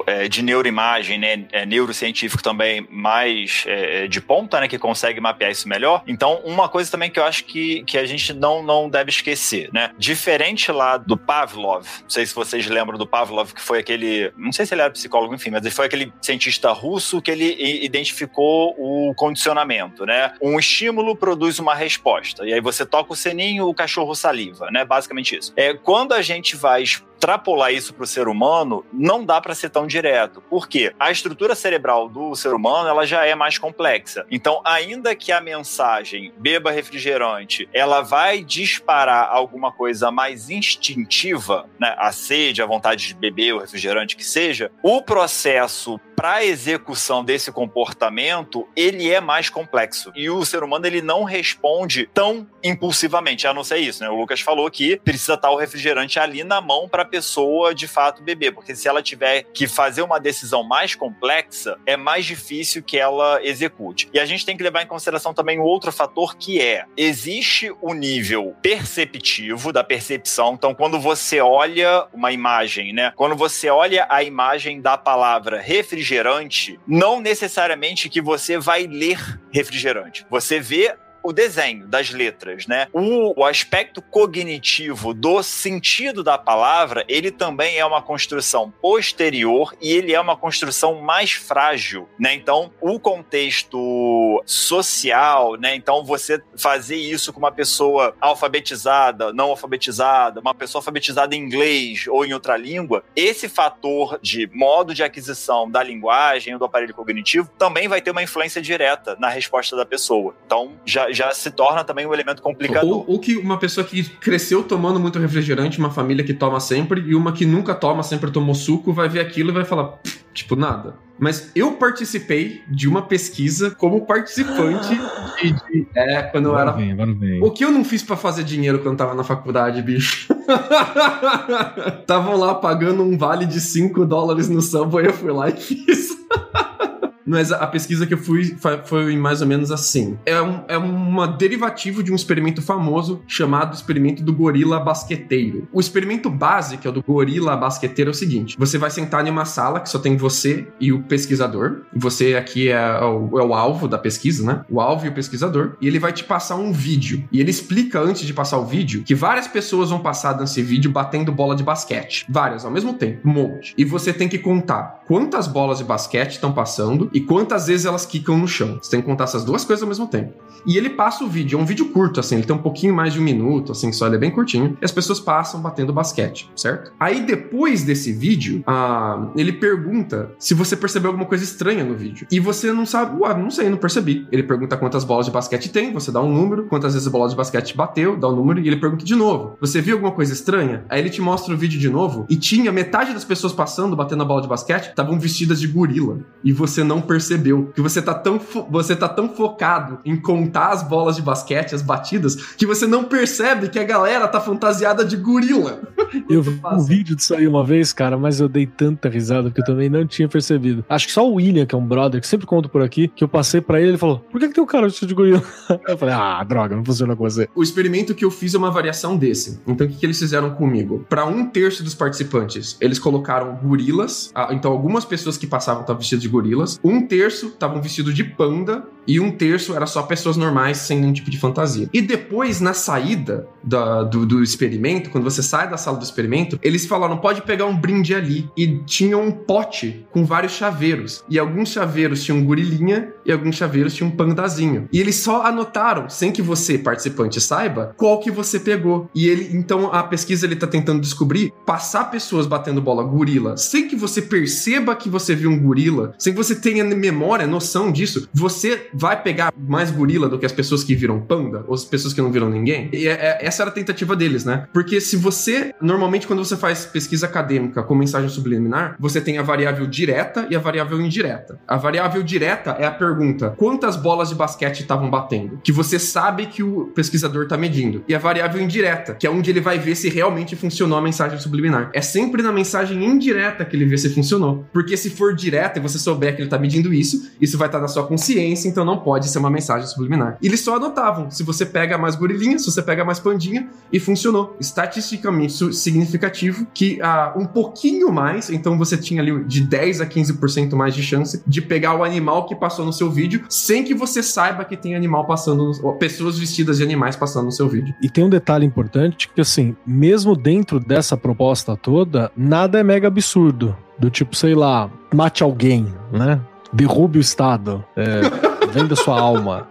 é, de neuroimagem, né, é, neurocientífico também mais é, de ponta, né, que consegue mapear isso melhor. Então, uma coisa também que eu acho que, que a gente não, não deve esquecer, né, diferente lá do Pavlov, não sei se vocês lembram do Pavlov, que foi aquele, não sei se ele era psicólogo, enfim, mas ele foi aquele cientista russo que ele identificou o condicionamento, né, um estímulo produz uma resposta, e aí você toca o seninho, o cachorro saliva, né? Basicamente isso. É, quando a gente vai extrapolar isso para o ser humano, não dá para ser tão direto. Por quê? A estrutura cerebral do ser humano ela já é mais complexa. Então, ainda que a mensagem beba refrigerante, ela vai disparar alguma coisa mais instintiva, né? A sede, a vontade de beber o refrigerante que seja, o processo para execução desse comportamento, ele é mais complexo. E o ser humano ele não responde tão impulsivamente, a não ser isso, né? O Lucas falou que precisa estar o refrigerante ali na mão para a pessoa de fato beber, porque se ela tiver que fazer uma decisão mais complexa, é mais difícil que ela execute. E a gente tem que levar em consideração também um outro fator que é: existe o nível perceptivo da percepção. Então, quando você olha uma imagem, né? Quando você olha a imagem da palavra refrigerante, não necessariamente que você vai ler refrigerante. Você vê o desenho das letras, né? O, o, aspecto cognitivo do sentido da palavra, ele também é uma construção posterior e ele é uma construção mais frágil, né? Então, o contexto social, né? Então, você fazer isso com uma pessoa alfabetizada, não alfabetizada, uma pessoa alfabetizada em inglês ou em outra língua, esse fator de modo de aquisição da linguagem ou do aparelho cognitivo também vai ter uma influência direta na resposta da pessoa. Então, já já se torna também um elemento complicador. Ou, ou, que uma pessoa que cresceu tomando muito refrigerante, uma família que toma sempre, e uma que nunca toma, sempre tomou suco, vai ver aquilo e vai falar, tipo, nada. Mas eu participei de uma pesquisa como participante de. de é, quando eu era. Vem, agora vem. O que eu não fiz para fazer dinheiro quando eu tava na faculdade, bicho? *laughs* Estavam lá pagando um vale de 5 dólares no Subway, eu fui lá e fiz. *laughs* Mas a pesquisa que eu fui foi mais ou menos assim. É, um, é uma derivativa de um experimento famoso chamado experimento do gorila basqueteiro. O experimento base, que é o do gorila basqueteiro, é o seguinte: você vai sentar em uma sala que só tem você e o pesquisador. Você aqui é o, é o alvo da pesquisa, né? O alvo e o pesquisador. E ele vai te passar um vídeo. E ele explica antes de passar o vídeo que várias pessoas vão passar nesse vídeo batendo bola de basquete. Várias ao mesmo tempo. Um monte. E você tem que contar quantas bolas de basquete estão passando e quantas vezes elas quicam no chão. Você tem que contar essas duas coisas ao mesmo tempo. E ele passa o vídeo, é um vídeo curto, assim, ele tem um pouquinho mais de um minuto, assim, só ele é bem curtinho, e as pessoas passam batendo basquete, certo? Aí depois desse vídeo, ah, ele pergunta se você percebeu alguma coisa estranha no vídeo. E você não sabe, ué, não sei, não percebi. Ele pergunta quantas bolas de basquete tem, você dá um número, quantas vezes a bola de basquete bateu, dá um número, e ele pergunta de novo: Você viu alguma coisa estranha? Aí ele te mostra o vídeo de novo, e tinha metade das pessoas passando, batendo a bola de basquete, estavam vestidas de gorila. E você não percebeu. Que você tá tão, você tá tão focado em contar as bolas de basquete, as batidas, que você não percebe que a galera tá fantasiada de gorila. *laughs* Eu vi um vídeo disso aí uma vez, cara, mas eu dei tanta risada que eu também não tinha percebido. Acho que só o William, que é um brother, que sempre conto por aqui, que eu passei pra ele, ele falou: Por que, que tem um cara vestido de gorila? *laughs* Eu falei: Ah, droga, não funciona com você. O experimento que eu fiz é uma variação desse. Então, o que, que eles fizeram comigo? Para um terço dos participantes, eles colocaram gorilas. Então, algumas pessoas que passavam estavam vestidas de gorilas. Um terço estavam vestidos de panda. E um terço era só pessoas normais, sem nenhum tipo de fantasia. E depois, na saída da- do, do experimento, quando você sai da sala do experimento, eles falaram: pode pegar um brinde ali. E tinha um pote com vários chaveiros. E alguns chaveiros tinham gorilinha e alguns chaveiros tinham um pandazinho. E eles só anotaram, sem que você, participante, saiba, qual que você pegou. E ele, então, a pesquisa ele tá tentando descobrir passar pessoas batendo bola gorila, sem que você perceba que você viu um gorila, sem que você tenha memória, noção disso, você vai pegar mais gorila do que as pessoas que viram panda, ou as pessoas que não viram ninguém. E é- é- essa era a tentativa deles, né? Porque se você, normalmente, quando você faz pesquisa acadêmica com mensagem subliminar, você tem a variável direta e a variável indireta. A variável direta é a pergunta: quantas bolas de basquete estavam batendo? Que você sabe que o pesquisador tá medindo. E a variável indireta, que é onde ele vai ver se realmente funcionou a mensagem subliminar. É sempre na mensagem indireta que ele vê se funcionou. Porque se for direta e você souber que ele tá medindo isso, isso vai estar na sua consciência, então não pode ser uma mensagem subliminar. Eles só anotavam se você pega mais gorilinha, se você pega mais pandinha, e funcionou. Estatisticamente significativo que ah, um pouquinho mais, então você tinha ali de 10 a 15% mais de chance de pegar o animal que passou no seu vídeo, sem que você saiba que tem animal passando, pessoas vestidas de animais passando no seu vídeo. E tem um detalhe importante que, assim, mesmo dentro dessa proposta toda, nada é mega absurdo. Do tipo, sei lá, mate alguém, né? Derrube o Estado, é, *laughs* venda sua alma.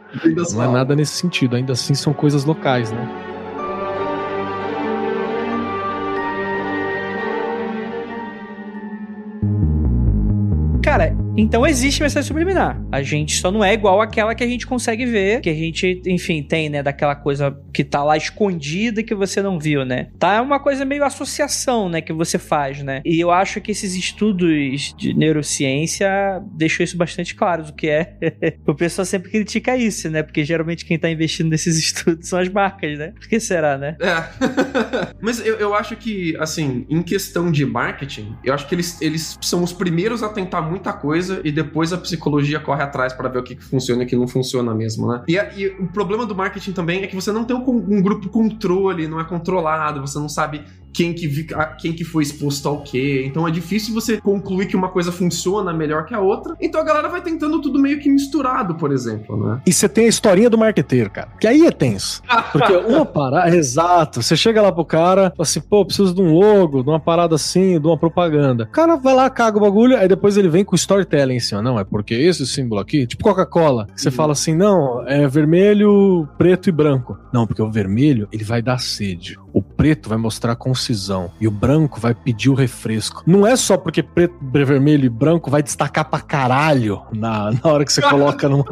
Não é nada nesse sentido, ainda assim são coisas locais, né? Então existe mensagem subliminar. A gente só não é igual àquela que a gente consegue ver, que a gente, enfim, tem, né? Daquela coisa que tá lá escondida e que você não viu, né? Tá é uma coisa meio associação, né? Que você faz, né? E eu acho que esses estudos de neurociência deixou isso bastante claro, o que é. *laughs* o pessoal sempre critica isso, né? Porque geralmente quem tá investindo nesses *laughs* estudos são as marcas, né? Por que será, né? É. *laughs* Mas eu, eu acho que, assim, em questão de marketing, eu acho que eles, eles são os primeiros a tentar muita coisa e depois a psicologia corre atrás pra ver o que, que funciona e o que não funciona mesmo, né? E, e o problema do marketing também é que você não tem um, um grupo controle, não é controlado, você não sabe quem que, quem que foi exposto ao quê. Então é difícil você concluir que uma coisa funciona melhor que a outra. Então a galera vai tentando tudo meio que misturado, por exemplo, né? E você tem a historinha do marqueteiro, cara. Que aí é tenso. *laughs* Porque uma parada. Exato. Você chega lá pro cara, fala assim, pô, preciso de um logo, de uma parada assim, de uma propaganda. O cara vai lá, caga o bagulho, aí depois ele vem com storytelling em cima. Não, é porque esse símbolo aqui, tipo Coca-Cola, você Uhum. fala assim, não, é vermelho, preto e branco. Não, porque o vermelho, ele vai dar sede. O preto vai mostrar concisão. E o branco vai pedir o refresco. Não é só porque preto, vermelho e branco vai destacar pra caralho na, na hora que você coloca numa,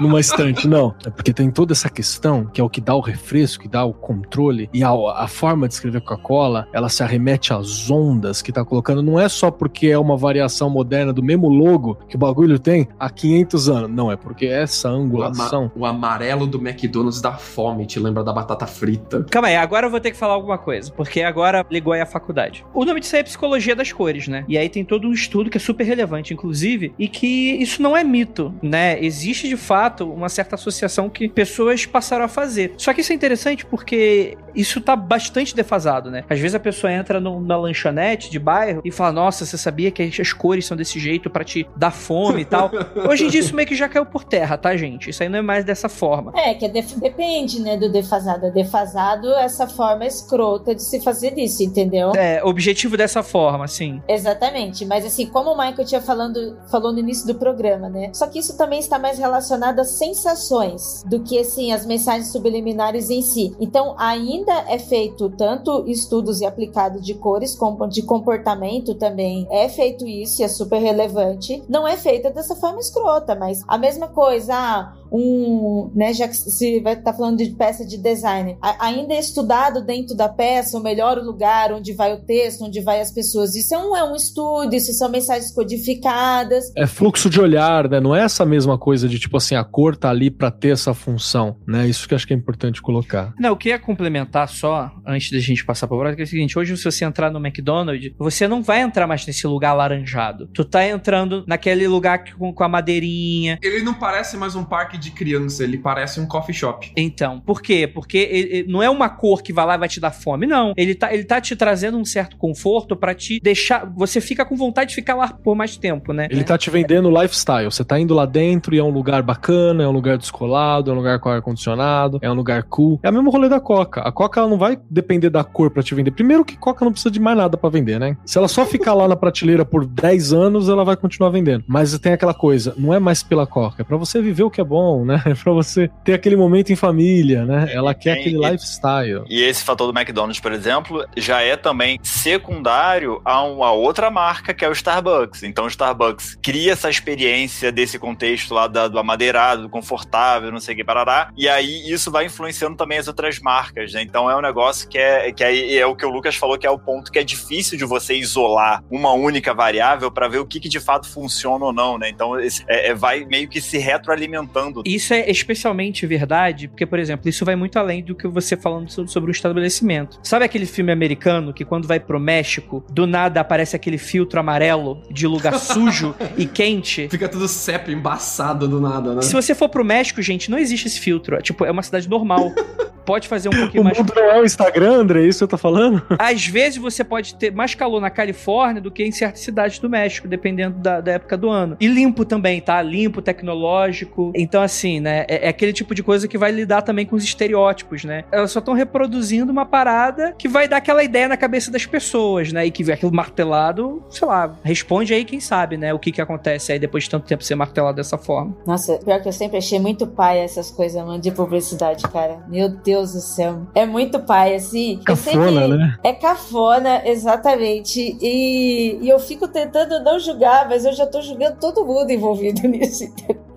numa estante. Não. É porque tem toda essa questão que é o que dá o refresco, que dá o controle. E a, a forma de escrever Coca-Cola, ela se arremete às ondas que tá colocando. Não é só porque é uma variação moderna do mesmo logo que o bagulho tem há 500 anos. Não, é porque essa O, ama- angulação. o amarelo do McDonald's dá fome, te lembra da batata frita. Calma aí, agora eu vou ter que falar alguma coisa, porque agora ligou aí a faculdade. O nome disso aí é psicologia das cores, né? E aí tem todo um estudo que é super relevante, inclusive, e que isso não é mito, né? Existe de fato uma certa associação que pessoas passaram a fazer. Só que isso é interessante porque isso tá bastante defasado, né? Às vezes a pessoa entra num- na lanchonete de bairro e fala: Nossa, você sabia que as cores são desse jeito pra te dar fome e tal. *laughs* Hoje em dia isso meio que já caiu por terra, tá, gente? Isso aí não é mais dessa forma. É, que é def- depende, né, do defasado. É defasado essa forma escrota de se fazer isso, entendeu? É, objetivo dessa forma, assim. Exatamente, mas assim, como o Michael tinha falando, falou no início do programa, né? Só que isso também está mais relacionado às sensações do que assim as mensagens subliminares em si. Então, ainda é feito tanto estudos e aplicado de cores como de comportamento também. É feito isso e é super relevante. Não é feita dessa forma escrota, mas a mesma coisa, ah, um, né, já que se vai estar tá falando de peça de design, a, ainda é estudado dentro da peça o melhor lugar onde vai o texto, onde vai as pessoas. Isso é um, é um estudo, isso são mensagens codificadas. É fluxo de olhar, né? Não é essa mesma coisa de tipo assim, a cor tá ali para ter essa função, né? Isso que acho que é importante colocar. Não, eu queria complementar só, antes da gente passar para o próximo, que é o seguinte, hoje se você entrar no McDonald's, você não vai entrar mais nesse lugar laranjado. Tu tá entrando naquele lugar com, com a madeirinha. Ele não parece mais um parque de criança, ele parece um coffee shop. Então, por quê? Porque ele, ele não é uma cor que vai lá e vai te dar fome, não. Ele tá, ele tá te trazendo um certo conforto para te deixar. Você fica com vontade de ficar lá por mais tempo, né? Ele tá te vendendo lifestyle. Você tá indo lá dentro e é um lugar bacana, é um lugar descolado, é um lugar com ar-condicionado, é um lugar cool. É o mesmo rolê da Coca. A Coca ela não vai depender da cor para te vender. Primeiro que Coca não precisa de mais nada para vender, né? Se ela só ficar lá na prateleira por 10 anos, ela vai continuar vendendo. Mas tem aquela coisa, não é mais pela Coca, é pra você viver o que é bom, né? É *laughs* pra você ter aquele momento em família, né? Ela quer aquele lifestyle. E esse fator do McDonald's, por exemplo, já é também secundário a uma outra marca que é o Starbucks. Então o Starbucks cria essa experiência desse contexto lá da, do amadeirado, do confortável, não sei o que, parará. E aí isso vai influenciando também as outras marcas, né? Então é um negócio que é, que é, é o que o Lucas falou, que é o ponto que é difícil de você isolar uma única variável para ver o que, que, de fato funciona ou não, né? Então esse, é, é, vai meio que se retroalimentando. Isso é especialmente verdade, porque, por exemplo, isso vai muito além do que você falando sobre o estabelecimento. Sabe aquele filme americano que quando vai pro México, do nada aparece aquele filtro amarelo de lugar *laughs* sujo e quente? Fica tudo sepa, embaçado do nada, né? Se você for pro México, gente, não existe esse filtro. É, tipo, é uma cidade normal. *laughs* pode fazer um pouquinho o mais. O mundo não é o Instagram, André, é isso que eu tô falando? *laughs* Às vezes você pode ter mais calor na Califórnia do que em certas cidades do México, dependendo da, da época do ano. E limpo também, tá? Limpo, tecnológico. Então, assim, né? É, é aquele tipo de coisa que vai lidar também com os estereótipos, né? Elas só estão reproduzindo uma parada que vai dar aquela ideia na cabeça das pessoas, né? E que aquilo martelado, sei lá, responde aí quem sabe, né? O que que acontece aí depois de tanto tempo ser martelado dessa forma. Nossa, pior que eu sempre achei muito pai essas coisas, mano, de publicidade, cara. Meu Deus do céu. É muito pai, assim. Cafona, né? É cafona, exatamente. E, e eu fico tentando não julgar, mas eu já tô julgando todo mundo envolvido *laughs* nisso.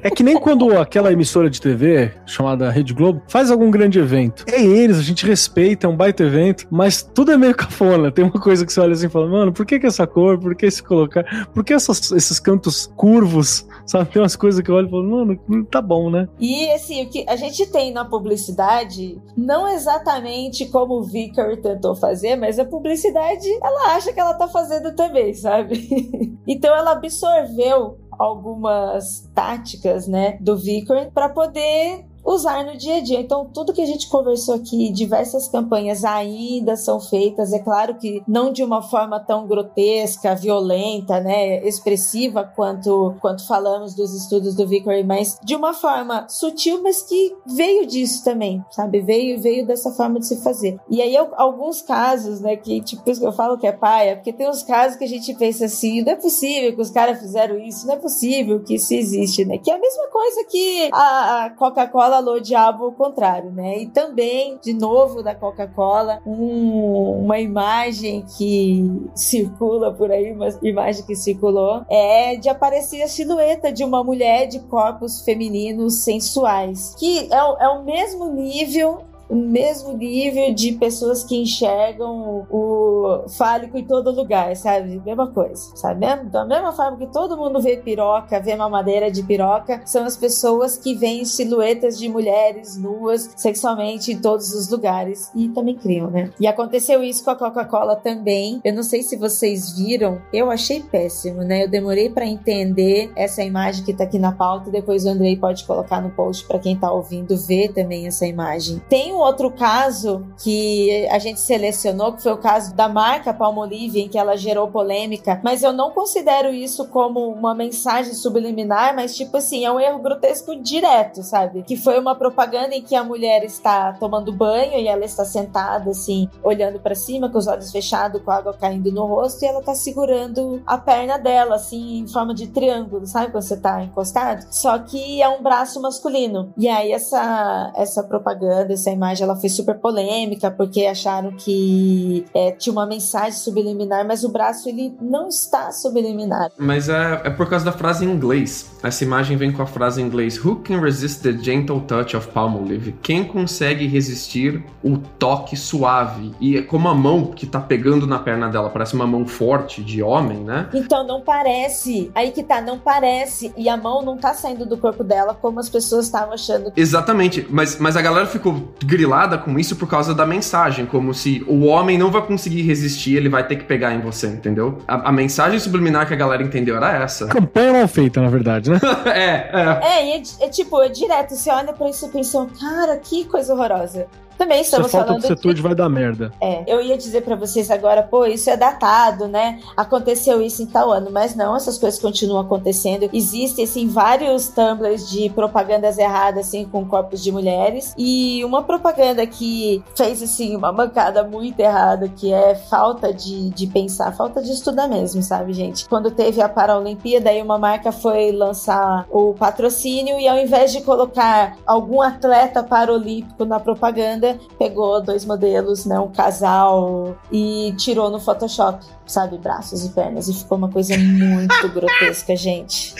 É que nem quando aquela emissora de TV, chamada Rede Globo, faz algum grande evento. É eles, a gente respeita, é um baita evento, mas tudo é meio *laughs* cafona. Tem uma coisa que você olha assim e fala, mano, por que, que essa cor? Por que se colocar? Por que essas, esses cantos curvos? *laughs* Sabe? Tem umas coisas que eu olho e falo, mano, tá bom, né? E assim, o que a gente tem na publicidade, não exatamente como o Vicar tentou fazer, mas a publicidade, ela acha que ela tá fazendo também, sabe? *laughs* então ela absorveu algumas táticas, né, do Vicar para poder usar no dia a dia. Então, tudo que a gente conversou aqui, diversas campanhas ainda são feitas, é claro que não de uma forma tão grotesca, violenta, né, expressiva quanto quanto falamos dos estudos do Vickery, mas de uma forma sutil, mas que veio disso também, sabe? Veio veio dessa forma de se fazer. E aí alguns casos, né, que tipo eu falo que é paia, porque tem uns casos que a gente pensa assim, não é possível que os caras fizeram isso, não é possível que isso existe, né? Que é a mesma coisa que a, a Coca-Cola falou o diabo ao contrário, né? E também, de novo, da Coca-Cola, um, uma imagem que circula por aí, uma imagem que circulou, é de aparecer a silhueta de uma mulher de corpos femininos sensuais, que é, é o mesmo nível o mesmo nível de pessoas que enxergam o, fálico em todo lugar, sabe? Mesma coisa, sabe? Da mesma forma que todo mundo vê piroca, vê mamadeira de piroca, são as pessoas que veem silhuetas de mulheres nuas sexualmente em todos os lugares e também criam, né? E aconteceu isso com a Coca-Cola também. Eu não sei se vocês viram, eu achei péssimo, né? Eu demorei para entender essa imagem que tá aqui na pauta, depois o Andrei pode colocar no post para quem tá ouvindo ver também essa imagem. Tem um outro caso que a gente selecionou, que foi o caso da marca Palmolive, em que ela gerou polêmica, mas eu não considero isso como uma mensagem subliminar, mas tipo assim, é um erro grotesco direto, sabe? Que foi uma propaganda em que a mulher está tomando banho e ela está sentada assim, olhando para cima, com os olhos fechados, com a água caindo no rosto, e ela tá segurando a perna dela, assim, em forma de triângulo, sabe? Quando você tá encostado. Só que é um braço masculino. E aí essa, essa propaganda, essa imagem imagem ela foi super polêmica porque acharam que é, tinha uma mensagem subliminar, mas o braço ele não está subliminar. Mas é, é por causa da frase em inglês. Essa imagem vem com a frase em inglês: Who can resist the gentle touch of palmolive? Quem consegue resistir o toque suave? E é como a mão que tá pegando na perna dela parece uma mão forte de homem, né? Então não parece. Aí que tá, não parece. E a mão não tá saindo do corpo dela como as pessoas estavam achando. Exatamente, mas, mas a galera ficou grilada com isso por causa da mensagem, como se o homem não vai conseguir resistir, ele vai ter que pegar em você, entendeu? A, a mensagem subliminar que a galera entendeu era essa. Campanha mal feita, na verdade, né? *laughs* é, é. É, e é, é tipo, é direto. Você olha pra isso e pensa, cara, que coisa horrorosa. Também estamos falta falando do setor que- vai dar merda. É, eu ia dizer pra vocês agora, pô, isso é datado, né? Aconteceu isso em tal ano, mas não, essas coisas continuam acontecendo. Existem, assim, vários tumblers de propagandas erradas, assim, com corpos de mulheres. E uma propaganda que fez, assim, uma bancada muito errada, que é falta de, de pensar, falta de estudar mesmo, sabe, gente? Quando teve a Paralimpíada, aí uma marca foi lançar o patrocínio e ao invés de colocar algum atleta paralímpico na propaganda, pegou dois modelos, né, um casal e tirou no Photoshop, sabe, braços e pernas e ficou uma coisa muito *laughs* grotesca, gente.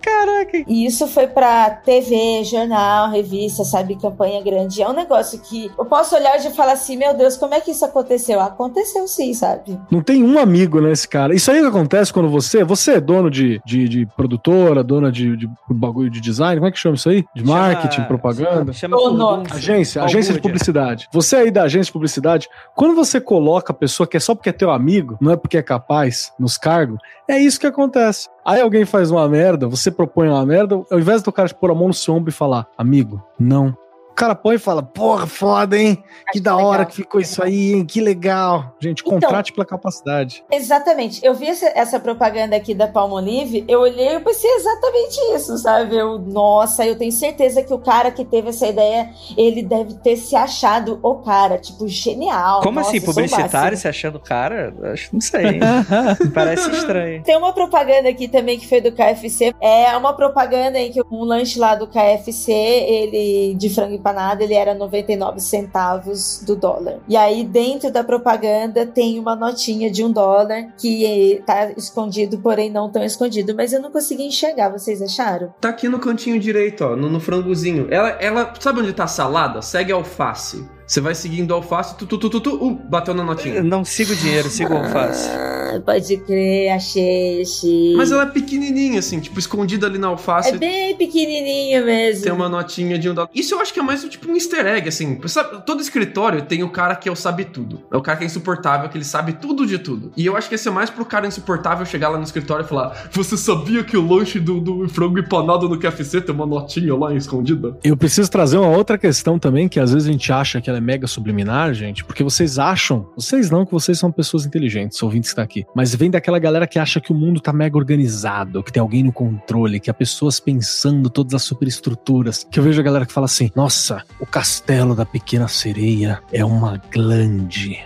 Caraca. E isso foi pra TV, jornal, revista, sabe, campanha grande. É um negócio que eu posso olhar e falar assim, meu Deus, como é que isso aconteceu? Aconteceu sim, sabe? Não tem um amigo nesse cara. Isso aí que acontece quando você. Você é dono de, de, de produtora, dona de, de bagulho de design. Como é que chama isso aí? De marketing, Chama- propaganda. Chama furdúncio. Agência, agência de publicidade. Você aí da agência de publicidade, quando você coloca a pessoa que é só porque é teu amigo, não é porque é capaz, nos cargos, é isso que acontece. Aí alguém faz uma merda, você propõe uma merda, ao invés do cara pôr a mão no seu ombro e falar, amigo, não. O cara põe e fala, porra, foda, hein? Que Acho da legal. hora que ficou isso aí, hein? Que legal. Gente, Então- contrate pela capacidade. Exatamente. Eu vi essa, essa propaganda aqui da Palmolive, eu olhei e pensei exatamente isso, sabe? Eu, nossa, eu tenho certeza que o cara que teve essa ideia, ele deve ter se achado o cara, tipo, genial. Como Nossa, assim, sou o publicitário se achando cara? Acho, não sei. hein? *laughs* Parece estranho. Tem uma propaganda aqui também que foi do KFC. É uma propaganda em que um lanche lá do KFC, ele de frango empanado, ele era 99 centavos do dólar. E aí dentro da propaganda tem uma notinha de um dólar que tá escondido, porém não tão escondido. Mas eu não consegui enxergar, vocês acharam? Tá aqui no cantinho direito, ó, no, no frangozinho. Ela, ela, sabe onde tá a salada? Segue alface. Você vai seguindo a alface, tu, tu, tu, tu, tu, uh, bateu na Eu notinha. não sigo o dinheiro, sigo o alface. Ah, pode crer, achei, achei. Mas ela é pequenininha, assim, tipo, escondida ali na alface. É bem pequenininha mesmo. Tem uma notinha de um dólar. Isso eu acho que é mais tipo um easter egg, assim. Sabe, todo escritório tem o cara que é o sabe tudo. É o cara que é insuportável, que ele sabe tudo de tudo. E eu acho que esse é mais pro cara insuportável chegar lá no escritório e falar: Você sabia que o lanche do, do frango empanado no KFC tem uma notinha lá escondida? Eu preciso trazer uma outra questão também, que às vezes a gente acha que ela é mega subliminar, gente, porque vocês acham, vocês não, que vocês são pessoas inteligentes, ouvintes que tá aqui, mas vem daquela galera que acha que o mundo tá mega organizado, que tem alguém no controle, que há pessoas pensando todas as superestruturas, que eu vejo a galera que fala assim, nossa, o castelo da pequena sereia é uma glande.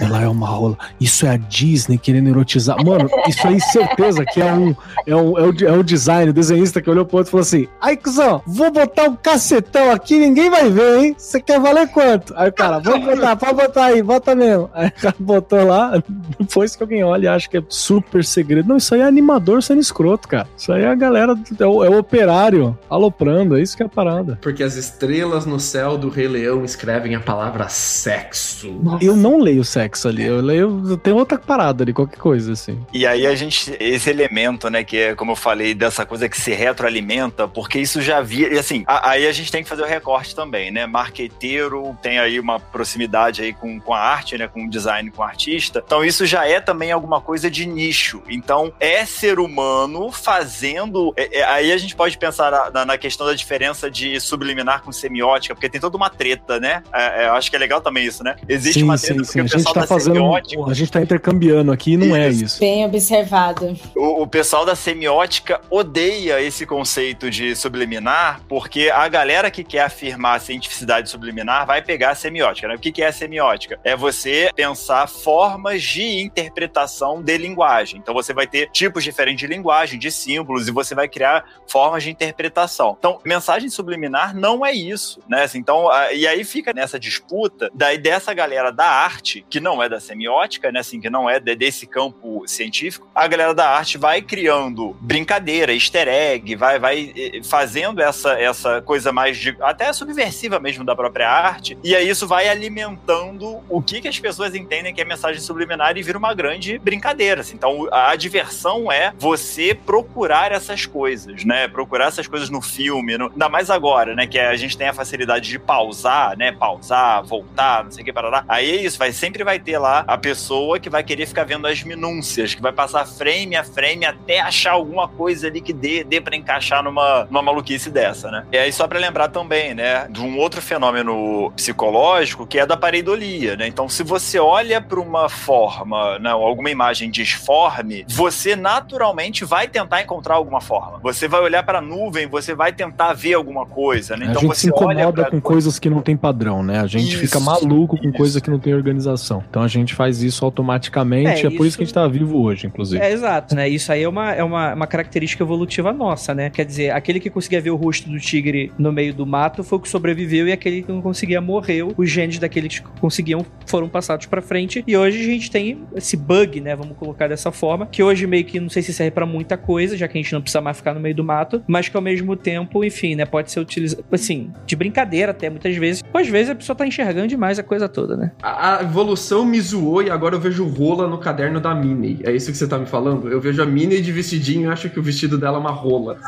Ela é uma rola. Isso é a Disney querendo erotizar. Mano, isso aí, certeza que é um. É, um, é, o, é o design, o desenhista que olhou pro outro e falou assim: Ai, cuzão, vou botar um cacetão aqui, ninguém vai ver, hein? Você quer valer quanto? Aí o cara, vamos botar, pode botar aí, bota mesmo. Aí o cara botou lá, depois que alguém olha e acha que é super segredo. Não, isso aí é animador sendo escroto, cara. Isso aí é a galera, é o, é o operário aloprando, é isso que é a parada. Porque as estrelas no céu do Rei Leão escrevem a palavra sexo. Eu não leio sexo ali, eu leio. Tem outra parada ali, qualquer coisa assim. E aí a gente, esse elemento, né, que é, como eu falei, dessa coisa que se retroalimenta, porque isso já via, e assim, a- aí a gente tem que fazer o recorte também, né, marqueteiro tem aí uma proximidade aí com, com a arte, né, com o design, com o artista, então isso já é também alguma coisa de nicho, então é ser humano fazendo, é- é- aí a gente pode pensar na, na- questão da diferença de subliminar com semiótica, porque tem toda uma treta, né, É, é, eu acho que é legal também isso, né, existe Sim, uma sim, treta sim, porque acho gente pessoal tá fazendo. semiótica- A gente tá intercambiando aqui e não é Isso. isso. Bem observado. O, o pessoal da semiótica odeia esse conceito de subliminar, porque a galera que quer afirmar a cientificidade subliminar vai pegar a semiótica. Né? O que, que é a semiótica? É você pensar formas de interpretação de linguagem. Então você vai ter tipos diferentes de linguagem, de símbolos, e você vai criar formas de interpretação. Então, mensagem subliminar não é isso, né? Assim, Então, a- e aí fica nessa disputa daí dessa galera da arte, que não é da semiótica, né? Assim, que não é de- desse campo científico, a galera da arte vai criando brincadeira, easter egg, vai, vai eh, fazendo essa, essa coisa mais de, até subversiva mesmo da própria arte, e aí isso vai alimentando o que, que as pessoas entendem que é mensagem subliminar e vira uma grande brincadeira. assim. Então, a diversão é você procurar essas coisas, né? Procurar essas coisas no filme, no... ainda mais agora, né? Que a gente tem a facilidade de pausar, né? Pausar, voltar, não sei o que, parará. Aí é isso, vai, sempre vai ter lá a pessoa que vai querer ficar vendo as minúcias, que vai passar frame a frame até achar alguma coisa ali que dê, dê pra encaixar numa, numa maluquice dessa, né? E aí, só pra lembrar também, né? De um outro fenômeno psicológico que é da pareidolia, né? Então, se você olha pra uma forma, não, alguma imagem disforme, você naturalmente vai tentar encontrar alguma forma. Você vai olhar pra nuvem, você vai tentar ver alguma coisa, né? a Então gente se incomoda com coisas que não tem padrão, né? A gente Isso, fica maluco com isso. coisa que não tem organização. Então a gente faz isso automaticamente. É, É, por isso isso- que a gente tá vivo hoje, inclusive. É, exato, né? Isso aí é uma, é uma, uma característica evolutiva nossa, né? Quer dizer, aquele que conseguia ver o rosto do tigre no meio do mato foi o que sobreviveu e aquele que não conseguia morreu. Os genes daqueles que conseguiam foram passados pra frente. E hoje a gente tem esse bug, né? Vamos colocar dessa forma, que hoje meio que não sei se serve pra muita coisa, já que a gente não precisa mais ficar no meio do mato, mas que ao mesmo tempo, enfim, né? Pode ser utilizado, assim, de brincadeira até muitas vezes. Ou às vezes a pessoa tá enxergando demais a coisa toda, né? A, a evolução me zoou e agora eu vejo rola no caderno da Minnie. É isso que você tá me falando? Eu vejo a Minnie de vestidinho e acho que o vestido dela é uma rola.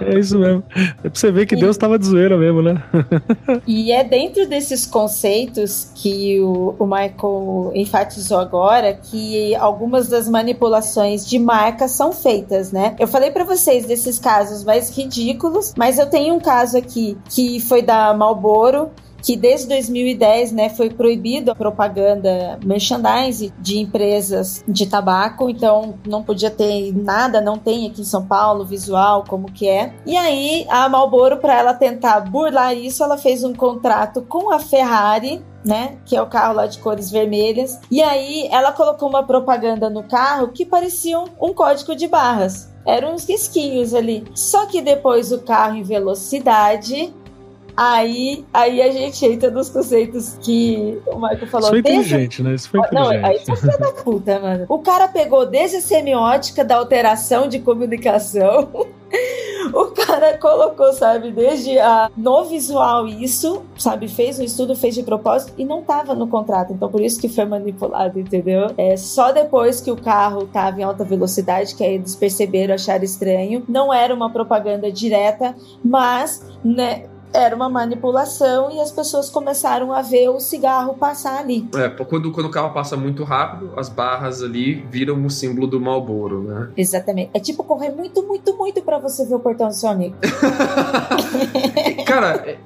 É isso mesmo. É pra você ver que Deus tava de zoeira mesmo, né? *laughs* E é dentro desses conceitos que o, o Michael enfatizou agora que algumas das manipulações de marca são feitas, né? Eu falei pra vocês desses casos mais ridículos, mas eu tenho um caso aqui que foi da Marlboro que desde 2010, né, foi proibido a propaganda merchandise de empresas de tabaco, então não podia ter nada, não tem aqui em São Paulo visual como que é. E aí a Marlboro para ela tentar burlar isso, ela fez um contrato com a Ferrari né? Que é o carro lá de cores vermelhas. E aí ela colocou uma propaganda no carro que parecia um código de barras. Eram uns risquinhos ali. Só que depois o carro em velocidade. Aí, aí a gente entra nos conceitos que o Michael falou. Isso foi desde- inteligente, né? Isso foi Não, inteligente. aí você é da puta, mano. O cara pegou desde a semiótica da alteração de comunicação. *laughs* O cara colocou, sabe, desde a, no visual isso, sabe, fez um estudo, fez de propósito e não tava no contrato. Então, por isso que foi manipulado, entendeu? É só depois que o carro tava em alta velocidade que aí eles perceberam, acharam estranho. Não era uma propaganda direta, mas, né, era uma manipulação e as pessoas começaram a ver o cigarro passar ali. É, quando, quando o carro passa muito rápido, as barras ali viram o símbolo do Malboro, né? Exatamente. É tipo correr muito, muito, muito pra você ver o portão do seu amigo. *laughs* Cara, é-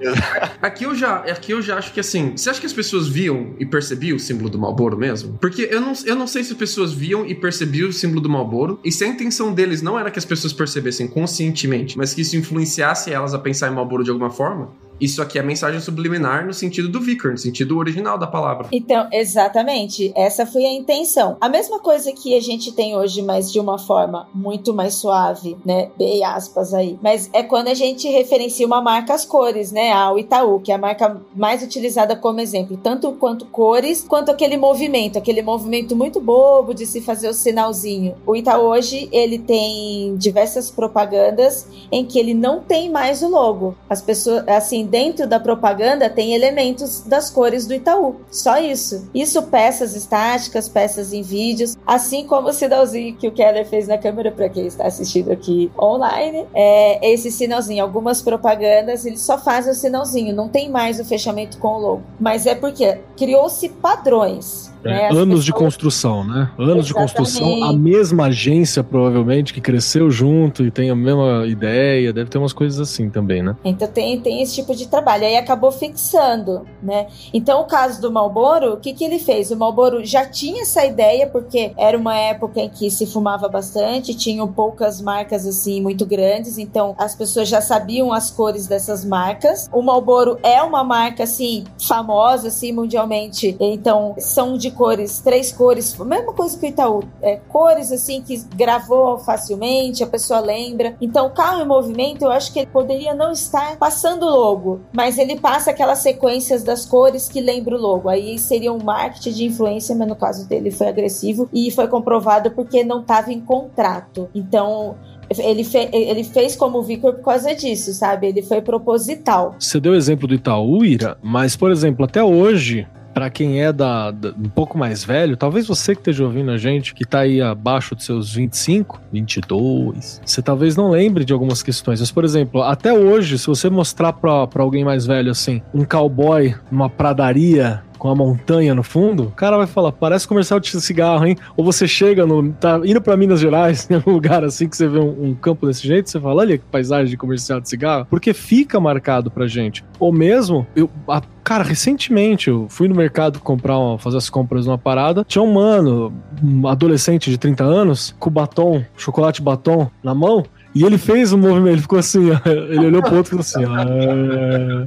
aqui eu já, aqui eu já acho que assim, você acha que as pessoas viam e percebiam o símbolo do Malboro mesmo? Porque eu não, eu não sei se as pessoas viam e percebiam o símbolo do Malboro e se a intenção deles não era que as pessoas percebessem conscientemente, mas que isso influenciasse elas a pensar em Malboro de alguma forma. forma. Isso aqui é mensagem subliminar no sentido do Vicar, no sentido original da palavra. Então, exatamente, essa foi a intenção. A mesma coisa que a gente tem hoje, mas de uma forma muito mais suave, né? Bem aspas aí. Mas é quando a gente referencia uma marca às cores, né? A Itaú, que é a marca mais utilizada como exemplo, tanto quanto cores, quanto aquele movimento, aquele movimento muito bobo de se fazer o sinalzinho. O Itaú hoje, ele tem diversas propagandas em que ele não tem mais o logo. As pessoas, assim, dentro da propaganda tem elementos das cores do Itaú. Só isso. Isso peças estáticas, peças em vídeos, assim como o sinalzinho que o Keller fez na câmera para quem está assistindo aqui online. É esse sinalzinho. Algumas propagandas ele só faz o sinalzinho, não tem mais o fechamento com o logo. Mas é porque criou-se padrões. É? As anos de pessoas- construção, né? Anos de construção. A Exatamente. mesma agência, provavelmente, que cresceu junto e tem a mesma ideia. Deve ter umas coisas assim também, né? Então tem, tem esse tipo de de trabalho. Aí acabou fixando, né? Então, o caso do Malboro, o que, que ele fez? O Malboro já tinha essa ideia, porque era uma época em que se fumava bastante, tinham poucas marcas assim muito grandes, então as pessoas já sabiam as cores dessas marcas. O Malboro é uma marca assim famosa assim mundialmente, então são de cores, três cores, mesma coisa que o Itaú, é, cores assim que gravou facilmente, a pessoa lembra. Então, o carro em movimento, eu acho que ele poderia não estar passando o logo, mas ele passa aquelas sequências das cores que lembra o logo. Aí seria um marketing de influência, mas no caso dele foi agressivo e foi comprovado porque não estava em contrato. Então, ele, fe ele fez como Victor por causa disso, sabe? Ele foi proposital. Você deu o exemplo do Itaú, Ira, mas, por exemplo, até hoje, para quem é da, da, um pouco mais velho, talvez você que esteja ouvindo a gente, que tá aí abaixo dos seus 25, 22, você talvez não lembre de algumas questões. Mas, por exemplo, até hoje, se você mostrar para alguém mais velho assim, um cowboy numa pradaria com a montanha no fundo, o cara vai falar, parece comercial de cigarro, hein? Ou você chega no. tá indo para Minas Gerais, *laughs* em algum lugar assim que você vê um, um, campo desse jeito, você fala, olha que paisagem de comercial de cigarro, porque fica marcado pra gente. Ou mesmo, eu. A, cara, recentemente eu fui no mercado comprar uma, fazer as compras numa parada. Tinha um mano, um adolescente de 30 anos, com batom, chocolate batom na mão. E ele fez um movimento, ele ficou assim, ele olhou pro outro e falou assim, ó,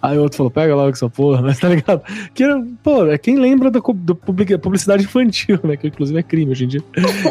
aí o outro falou, pega logo essa porra, mas tá ligado? Que, pô, é quem lembra da, da publicidade infantil, né, que inclusive é crime hoje em dia,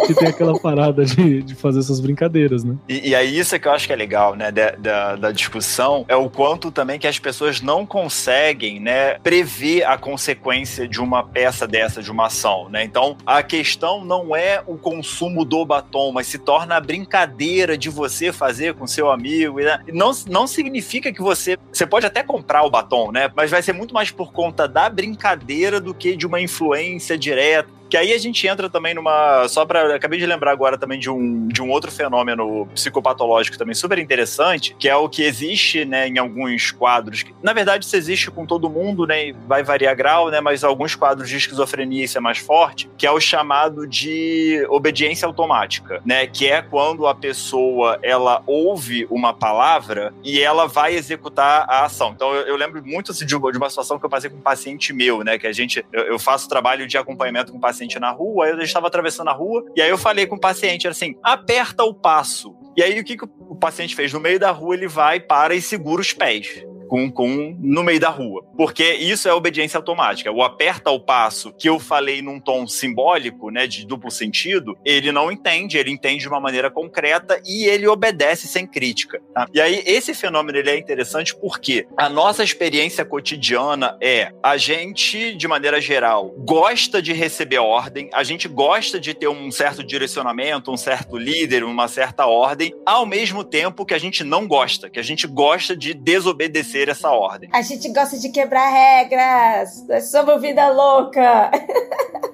que tem aquela parada de, de fazer essas brincadeiras, né? E, e aí isso é que eu acho que é legal, né, da, da, da discussão, é o quanto também que as pessoas não conseguem, né, prever a consequência de uma peça dessa, de uma ação, né, então a questão não é o consumo do batom, mas se torna a brincadeira de de você fazer com seu amigo. Né? Não, não significa que você. Você pode até comprar o batom, né? Mas vai ser muito mais por conta da brincadeira do que de uma influência direta que aí a gente entra também numa. Só para Acabei de lembrar agora também de um, de um outro fenômeno psicopatológico também super interessante, que é o que existe, né, em alguns quadros. Na verdade, isso existe com todo mundo, né? Vai variar grau, né? Mas alguns quadros de esquizofrenia isso é mais forte, que é o chamado de obediência automática, né? Que é quando a pessoa ela ouve uma palavra e ela vai executar a ação. Então eu, eu lembro muito assim, de, uma situação que eu passei com um paciente meu, né? Que a gente. Eu, eu faço trabalho de acompanhamento com paciente paciente na rua, eu estava atravessando a rua, e aí eu falei com o paciente assim: aperta o passo. E aí o que, que o paciente fez? No meio da rua, ele vai, para e segura os pés com, com no meio da rua. Porque isso é obediência automática. O aperta o passo que eu falei num tom simbólico, né, de duplo sentido, ele não entende, ele entende de uma maneira concreta e ele obedece sem crítica. Tá? E aí esse fenômeno ele é interessante porque a nossa experiência cotidiana é a gente, de maneira geral, gosta de receber ordem, a gente gosta de ter um certo direcionamento, um certo líder, uma certa ordem, ao mesmo tempo que a gente não gosta, que a gente gosta de desobedecer obedecer essa ordem. A gente gosta de quebrar regras. Nós somos vida louca.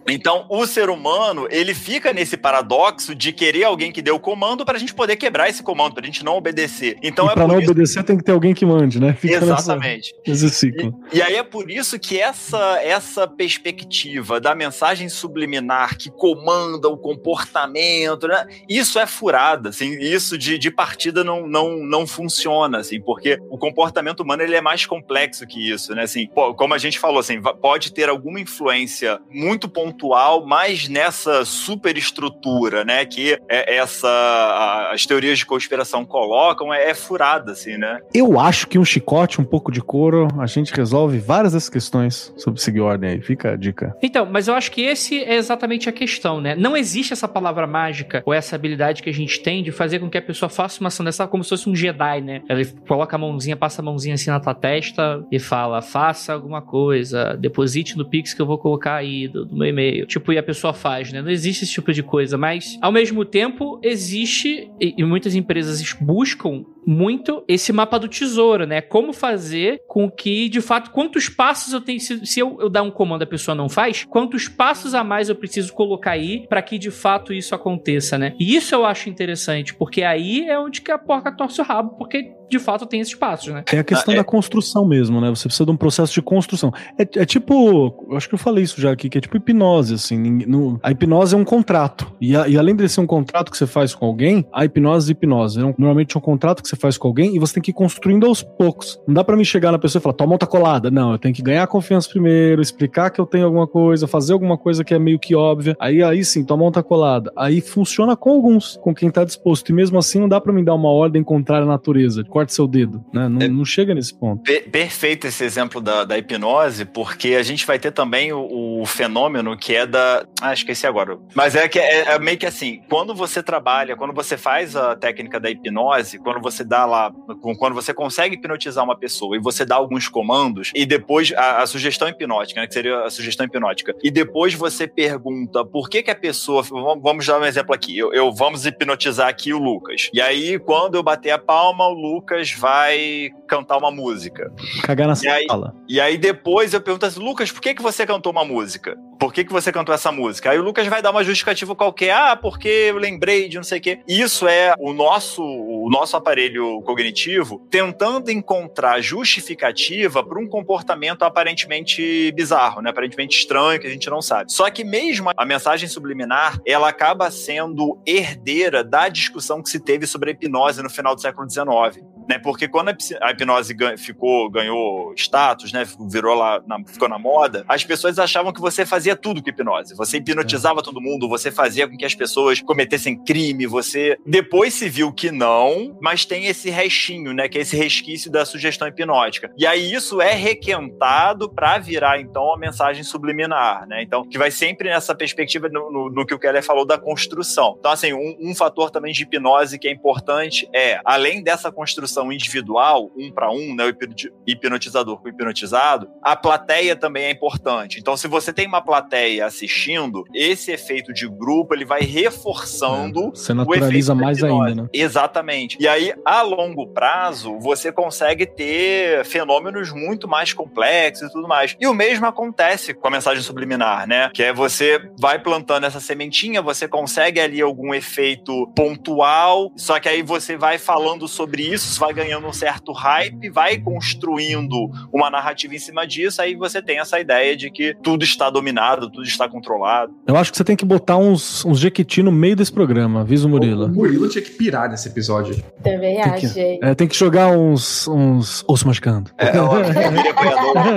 Então, o ser humano, ele fica nesse paradoxo de querer alguém que dê o comando para a gente poder quebrar esse comando, para a gente não obedecer. Então, e é para não isso... obedecer tem que ter alguém que mande, né? Fica Exatamente. Nessa, nesse ciclo. E, e, aí é por isso que essa, essa perspectiva da mensagem subliminar que comanda o comportamento, né? Isso é furada, assim, isso de, de partida não, não, não funciona, assim, porque o comportamento humano ele é mais complexo que isso, né? Assim, como a gente falou, assim, pode ter alguma influência muito pontual, mas nessa superestrutura, né? Que é essa as teorias de conspiração colocam é, é furada, assim, né? Eu acho que um chicote, um pouco de couro, a gente resolve várias das questões sobre seguir ordem aí. Fica a dica. Então, mas eu acho que esse é exatamente a questão, né? Não existe essa palavra mágica ou essa habilidade que a gente tem de fazer com que a pessoa faça uma ação dessa como se fosse um Jedi, né? Ele coloca a mãozinha, passa a mãozinha assim na tua testa e fala: faça alguma coisa, deposite no Pix que eu vou colocar aí do, do meu e-mail. Tipo, e a pessoa faz, né? Não existe esse tipo de coisa, mas ao mesmo tempo existe, e, e muitas empresas buscam muito esse mapa do tesouro, né? Como fazer com que, de fato, quantos passos eu tenho. Se, se eu, eu, dar um comando a pessoa não faz, quantos passos a mais eu preciso colocar aí para que de fato isso aconteça, né? E isso eu acho interessante, porque aí é onde que a porca torce o rabo, porque de fato tem esses passos, né? É a questão questão da construção mesmo, né? Você precisa de um processo de construção. É, é tipo, eu acho que eu falei isso já aqui, que é tipo hipnose, assim. no- a hipnose é um contrato. E, a- e além de ser um contrato que você faz com alguém, a hipnose é hipnose. É um- normalmente é um contrato que você faz com alguém e você tem que ir construindo aos poucos. Não dá pra mim chegar na pessoa e falar, tua mão tá colada. Não, eu tenho que ganhar confiança primeiro, explicar que eu tenho alguma coisa, fazer alguma coisa que é meio que óbvia. Aí, aí sim, tua mão tá colada. Aí funciona com alguns, com quem tá disposto. E mesmo assim, não dá pra mim dar uma ordem contrária à natureza. Corte seu dedo, né? Não, não chega nesse ponto. Per- perfeito esse exemplo da, da hipnose, porque a gente vai ter também o, o fenômeno que é da. Ah, esqueci agora. Mas é que é, é meio que assim: quando você trabalha, quando você faz a técnica da hipnose, quando você dá lá, quando você consegue hipnotizar uma pessoa e você dá alguns comandos, e depois a, a sugestão hipnótica, né, que seria a sugestão hipnótica, e depois você pergunta por que, que a pessoa. Vamos, vamos dar um exemplo aqui. Eu, eu- vamos hipnotizar aqui o Lucas. E aí, quando eu bater a palma, o Lucas vai cantar uma música. Cagar na E aí- sala. E aí depois eu pergunto assim, Lucas, por que, que você cantou uma música? Por que, que você cantou essa música? Aí o Lucas vai dar uma justificativa qualquer. Ah, porque eu lembrei de não sei o quê. Isso é o nosso, o nosso aparelho cognitivo tentando encontrar justificativa para um comportamento aparentemente bizarro, né? aparentemente estranho, que a gente não sabe. Só que mesmo a mensagem subliminar, ela acaba sendo herdeira da discussão que se teve sobre a hipnose no final do século XIX né? Porque quando a hipnose ficou, ganhou status, né? Virou lá, na- ficou na moda, as pessoas achavam que você fazia tudo com hipnose. Você hipnotizava todo mundo, você fazia com que as pessoas cometessem crime, você. Depois se viu que não, mas tem esse restinho, né? Que é esse resquício da sugestão hipnótica. E aí isso é requentado para virar, então, a mensagem subliminar, né? Então, que vai sempre nessa perspectiva no, no- no que o Keller falou da construção. Então, assim, um, um fator também de hipnose que é importante é, além dessa construção individual, um para um, né, o hipnoti- hipnotizador com o hipnotizado, a plateia também é importante. Então, se você tem uma plateia assistindo, esse efeito de grupo ele vai reforçando Você o naturaliza mais ainda, né? Exatamente. E aí, a longo prazo, você consegue ter fenômenos muito mais complexos e tudo mais. E o mesmo acontece com a mensagem subliminar, né? Que é você vai plantando essa sementinha, você consegue ali algum efeito pontual, só que aí você vai falando sobre isso, vai ganhando um certo hype, vai construindo uma narrativa em cima disso, aí você tem essa ideia de que tudo está dominado, tudo está controlado. Eu acho que você tem que botar uns, uns jequiti no meio desse programa, avisa o O Murilo. Murilo tinha que pirar nesse episódio. Também Tem que- achei. É, tem que jogar uns, uns osso machucando. É, ó, apoiador,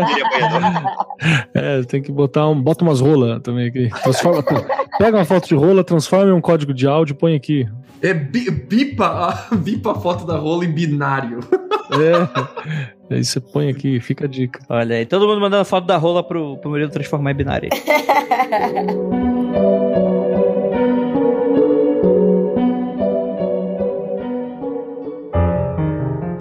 Miri apoiador. É, tem que botar um. Bota umas rolas também aqui. Transforma, *laughs* pega uma foto de rola, transforma em um código de áudio e põe aqui. É bi- bipa, a- bipa a foto da rola em binário. É. Aí você põe aqui, fica a dica. Olha aí, todo mundo mandando foto da rola pro, pro Murilo transformar em binário. *laughs*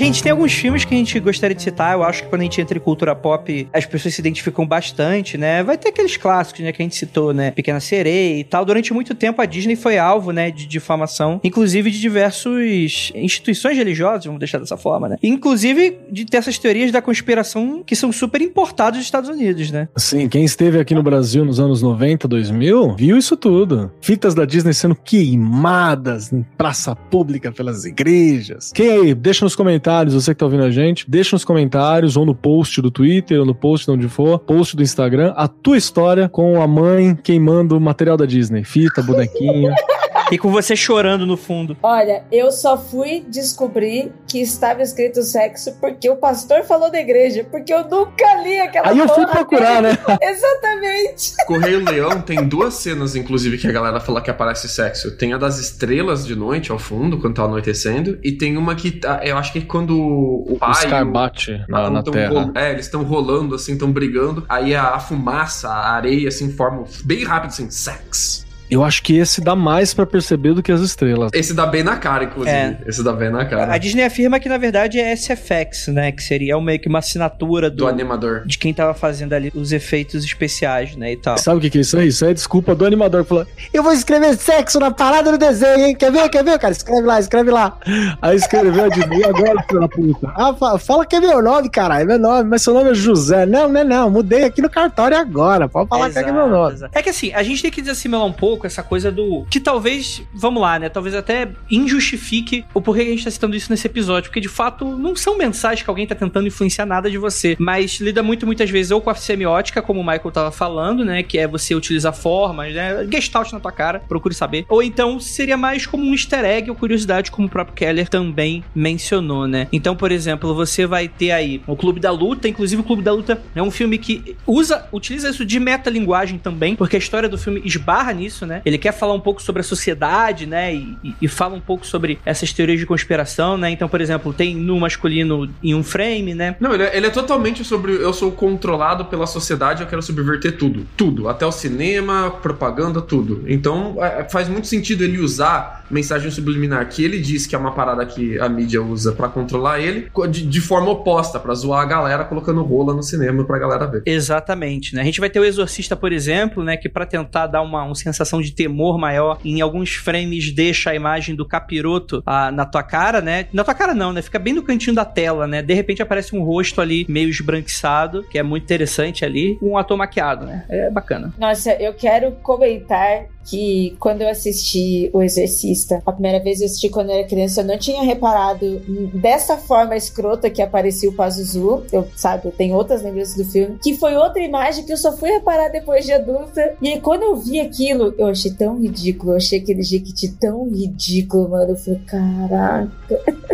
Gente, tem alguns filmes que a gente gostaria de citar. Eu acho que quando a gente entra em cultura pop, as pessoas se identificam bastante, né? Vai ter aqueles clássicos, né, que a gente citou, né? Pequena Sereia e tal. Durante muito tempo, a Disney foi alvo, né, de difamação, inclusive de diversas instituições religiosas, vamos deixar dessa forma, né? Inclusive de ter essas teorias da conspiração que são super importadas dos Estados Unidos, né? Sim, quem esteve aqui no Brasil nos anos 90, 2000, viu isso tudo. Fitas da Disney sendo queimadas em praça pública pelas igrejas. Quem aí? Deixa nos comentários, você que tá ouvindo a gente, deixa nos comentários ou no post do Twitter ou no post de onde for, post do Instagram, a tua história com a mãe queimando o material da Disney. Fita, bonequinho. *laughs* E com você chorando no fundo. Olha, eu só fui descobrir que estava escrito sexo porque o pastor falou da igreja, porque eu nunca li aquela Aí eu fui procurar, dele. né? *laughs* Exatamente. Correio Leão tem duas cenas, inclusive, que a galera fala que aparece sexo. Tem a das estrelas de noite ao fundo, quando tá anoitecendo, e tem uma que tá, eu acho que é quando o pai. O Scar o- bate na, na tão terra. é, eles estão rolando assim, estão brigando. Aí a, a fumaça, a areia, assim, formam bem rápido, assim, sex. Eu acho que esse dá mais pra perceber do que as estrelas. Esse dá bem na cara, inclusive. É. Esse dá bem na cara. A Disney afirma que, na verdade, é SFX, né? Que seria meio que uma assinatura do, Do animador. de quem tava fazendo ali os efeitos especiais, né? E tal. Sabe o que, que é isso aí? Isso aí é desculpa do animador que falou: Eu vou escrever sexo na parada do desenho, hein? Quer ver? Quer ver, cara? Escreve lá, escreve lá. Aí escreveu a Disney, e agora, filho da puta. Ah, fa- fala que é meu nome, caralho. Meu nome, mas seu nome é José. Não, não é não. Mudei aqui no cartório agora. Pode falar que é meu nome. exato. É que assim, a gente tem que desassimilar um pouco pouco essa coisa do. Que talvez, vamos lá, né? Talvez até injustifique o porquê que a gente tá citando isso nesse episódio. Porque de fato não são mensagens que alguém tá tentando influenciar nada de você. Mas lida muito, muitas vezes, ou com a semiótica, como o Michael tava falando, né? Que é você utilizar formas, né? Gestalt na tua cara, procure saber. Ou então seria mais como um easter egg ou curiosidade, como o próprio Keller também mencionou, né? Então, por exemplo, você vai ter aí o Clube da Luta, inclusive o Clube da Luta é um filme que usa, utiliza isso de metalinguagem também, porque a história do filme esbarra nisso, né? Ele quer falar um pouco sobre a sociedade, né? E, e, e fala um pouco sobre essas teorias de conspiração, né? Então, por exemplo, tem no masculino em um frame, né? Não, ele é, ele é totalmente sobre. Eu sou controlado pela sociedade, eu quero subverter tudo. Tudo. Até o cinema, propaganda, tudo. Então é, faz muito sentido ele usar mensagem subliminar que ele diz que é uma parada que a mídia usa pra controlar ele, de, de forma oposta, pra zoar a galera colocando rola no cinema pra galera ver. Exatamente, né? A gente vai ter o Exorcista, por exemplo, né? Que pra tentar dar uma, uma sensação de temor maior, em alguns frames deixa a imagem do capiroto ah, na tua cara, né? Na tua cara não, né? Fica bem no cantinho da tela, né? De repente aparece um rosto ali meio esbranquiçado, que é muito interessante ali, um ator maquiado, né? É bacana. Nossa, eu quero comentar que quando eu assisti O Exorcista, a primeira vez eu assisti quando eu era criança, eu não tinha reparado dessa forma escrota que aparecia o Pazuzu. Eu, sabe, eu tenho outras lembranças do filme, que foi outra imagem que eu só fui reparar depois de adulta. E aí, quando eu vi aquilo, eu achei tão ridículo, eu achei aquele Jequiti tão ridículo, mano. Eu falei, caraca.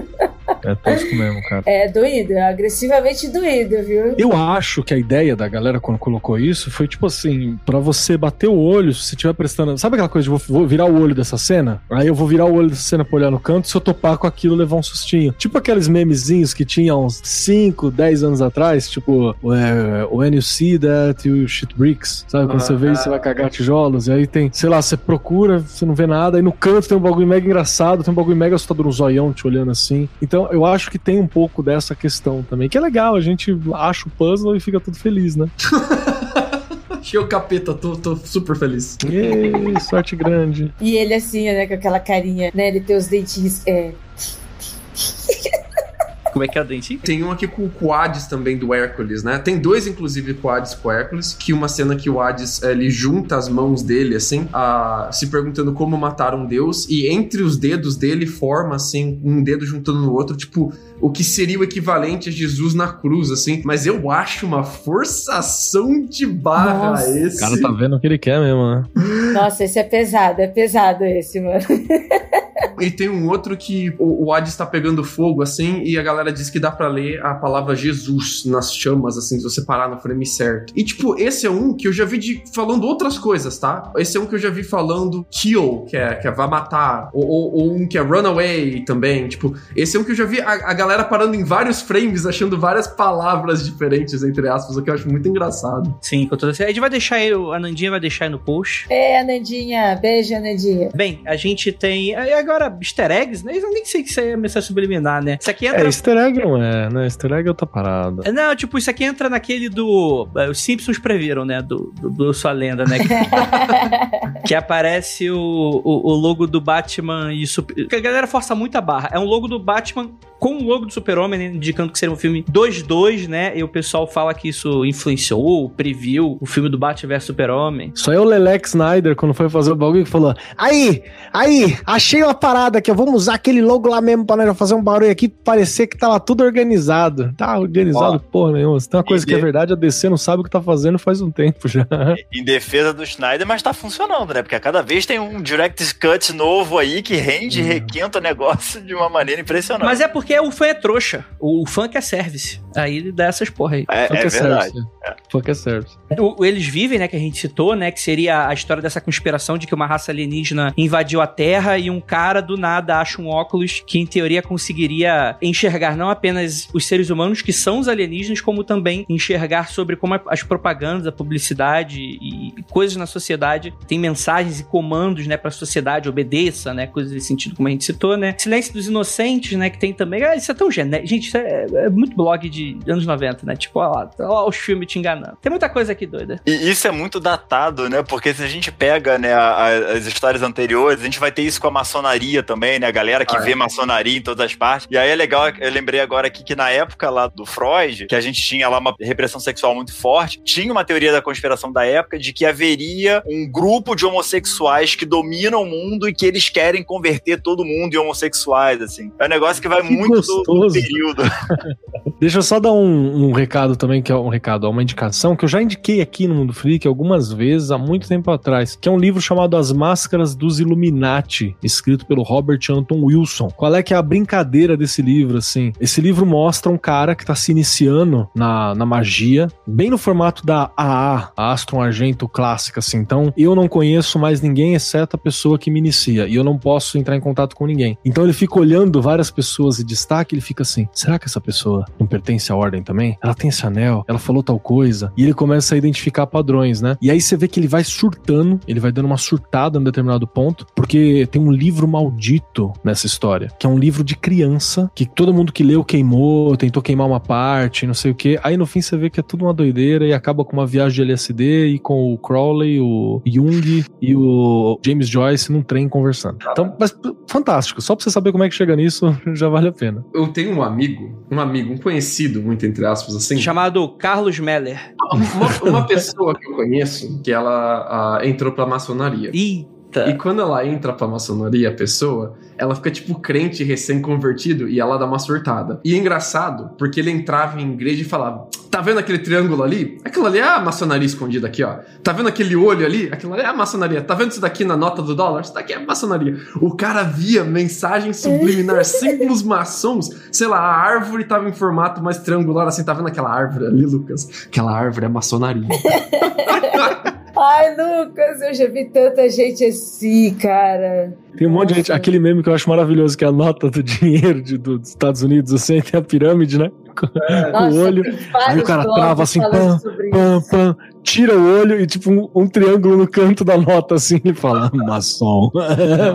*laughs* É tosco mesmo, cara. É doído, é agressivamente doído, viu? Eu acho que a ideia da galera quando colocou isso foi tipo assim, pra você bater o olho, se você estiver prestando. Sabe aquela coisa de vou, vou virar o olho dessa cena? Aí eu vou virar o olho dessa cena pra olhar no canto, se eu topar com aquilo, levar um sustinho. Tipo aqueles memezinhos que tinha uns 5, 10 anos atrás, tipo, é, when you see that, you shit bricks. Sabe? Quando Ah, você vê, ah. você vai cagar tijolos. E aí tem, sei lá, você procura, você não vê nada, aí no canto tem um bagulho mega engraçado, tem um bagulho mega assustador, um zoião te olhando assim. Então eu acho que tem um pouco dessa questão também, que é legal, a gente acha o puzzle e fica tudo feliz, né? *laughs* Achei o capeta, tô, tô super feliz. Sorte grande. E ele assim, né, com aquela carinha, né? Ele tem os dentinhos. É. Como é que é o dente? Tem um aqui com o Quades também do Hércules, né? Tem dois, inclusive, Quades com o Hércules, que uma cena que o Hades ele junta as mãos dele, assim, a- se perguntando como matar um deus, e entre os dedos dele forma, assim, um dedo juntando no outro, tipo, o que seria o equivalente a Jesus na cruz, assim. Mas eu acho uma forçação de barra Nossa. O esse. cara tá vendo o que ele quer mesmo, né? Nossa, esse é pesado, é pesado esse, mano. *laughs* E tem um outro que o, o Hades tá pegando fogo, assim, e a galera diz que dá pra ler a palavra Jesus nas chamas, assim, se você parar no frame certo. E, tipo, esse é um que eu já vi de, falando outras coisas, tá? Esse é um que eu já vi falando kill, que é, que é vai matar, ou, ou- ou um que é runaway também. Tipo, esse é um que eu já vi a, a galera parando em vários frames, achando várias palavras diferentes, entre aspas, o que eu acho muito engraçado. Sim, com toda certeza. A gente vai deixar aí, a Nandinha vai deixar aí no post. É, Anandinha, beijo, Anandinha. Bem, a gente tem. e Agora, easter eggs, né? Eu nem sei que isso aí é mensagem subliminar, né? Isso aqui entra. É, easter egg não é, né? Easter egg é outra parada. Não, tipo, isso aqui entra naquele do. eh, Os Simpsons previram, né? Do, do, do Sua Lenda, né? Que, *laughs* que aparece o, o, o logo do Batman e Super. que A galera força muito a barra. É um logo do Batman com o logo do Super-Homem, né, indicando que seria um filme 2-2, né? E o pessoal fala que isso influenciou, previu o filme do Batman vs Super-Homem. Só é o Lelex Snyder, quando foi fazer o bagulho, que falou: Aí, aí, achei uma parada que vamos usar aquele logo lá mesmo pra nós fazer um barulho aqui, parecer que tava tudo organizado. Tá organizado, Ó. porra nenhuma. Se tem uma coisa que é de- verdade, a DC não sabe o que tá fazendo faz um tempo já. *laughs* Em defesa do Snyder, mas tá funcionando, né? Porque a cada vez tem um Direct Cut novo aí que rende e requenta o negócio de uma maneira impressionante. Mas é porque o fã é trouxa. O fã quer service. Aí ele dá essas porra aí. é, Fuck é verdade. service. Fuck é service. O, o Eles Vivem, né, que a gente citou, né, que seria a história dessa conspiração de que uma raça alienígena invadiu a Terra e um cara do nada acha um óculos que em teoria conseguiria enxergar não apenas os seres humanos que são os alienígenas, como também enxergar sobre como as propagandas, a publicidade e coisas na sociedade têm mensagens e comandos, né, para a sociedade obedeça, né, coisas desse sentido como a gente citou, né. Silêncio dos Inocentes, né, que tem também Ah, Isso é tão genérico. Gente, isso é, é muito blog de anos 90, né? Tipo, olha lá, olha lá os filmes te enganando. Tem muita coisa aqui doida. E isso é muito datado, né? Porque se a gente pega né, a- as histórias anteriores, a gente vai ter isso com a maçonaria também, né? A galera que Ah, é. vê maçonaria em todas as partes. E aí é legal, eu lembrei agora aqui que na época lá do Freud, que a gente tinha lá uma repressão sexual muito forte, tinha uma teoria da conspiração da época de que haveria um grupo de homossexuais que dominam o mundo e que eles querem converter todo mundo em homossexuais, assim. É um negócio que vai muito gostoso. período. *laughs* Deixa eu só dar um, um recado também, que é um recado, uma indicação, que eu já indiquei aqui no Mundo Freak algumas vezes, há muito tempo atrás, que é um livro chamado As Máscaras dos Illuminati, escrito pelo Robert Anton Wilson. Qual é que é a brincadeira desse livro, assim? Esse livro mostra um cara que tá se iniciando na, na magia, bem no formato da AA, a Astron Argento clássica, assim. Então, eu não conheço mais ninguém, exceto a pessoa que me inicia, e eu não posso entrar em contato com ninguém. Então, ele fica olhando várias pessoas e destaque, ele fica assim, será que essa pessoa não pertence à ordem também? Ela tem esse anel, ela falou tal coisa, e ele começa a identificar padrões, né? E aí você vê que ele vai surtando, ele vai dando uma surtada em determinado ponto, porque tem um livro maldito nessa história, que é um livro de criança, que todo mundo que leu queimou, tentou queimar uma parte, não sei o que. Aí no fim você vê que é tudo uma doideira e acaba com uma viagem de LSD e com o Crowley, o Jung e o James Joyce num trem conversando. Então, mas fantástico. Só pra você saber como é que chega nisso, *laughs* já vale a pena. Eu tenho um amigo, um amigo, um conhecido, muito entre aspas, assim. Chamado Carlos Meller. Uma, uma pessoa que eu conheço, que ela ah, entrou pra maçonaria. E quando ela entra pra maçonaria, a pessoa, ela fica tipo crente recém-convertido e ela dá uma surtada. E é engraçado, porque ele entrava em igreja e falava: Tá vendo aquele triângulo ali? Aquilo ali é a maçonaria escondida aqui, ó. Tá vendo aquele olho ali? Aquilo ali é a maçonaria. Tá vendo isso daqui na nota do dólar? Isso daqui é a maçonaria. O cara via mensagem subliminar, *laughs* símbolos maçons. Sei lá, a árvore tava em formato mais triangular, assim. Tá vendo aquela árvore ali, Lucas? Aquela árvore é maçonaria. *laughs* Ai, Lucas, eu já vi tanta gente assim, cara. Tem um monte de gente. Aquele meme que eu acho maravilhoso, que é a nota do dinheiro de- do- dos Estados Unidos, assim, tem a pirâmide, né? Com Nossa, o olho. Aí o cara trava assim, pam, Pam, pam, tira o olho e tipo um, um triângulo no canto da nota, assim, ele fala, maçom. *laughs*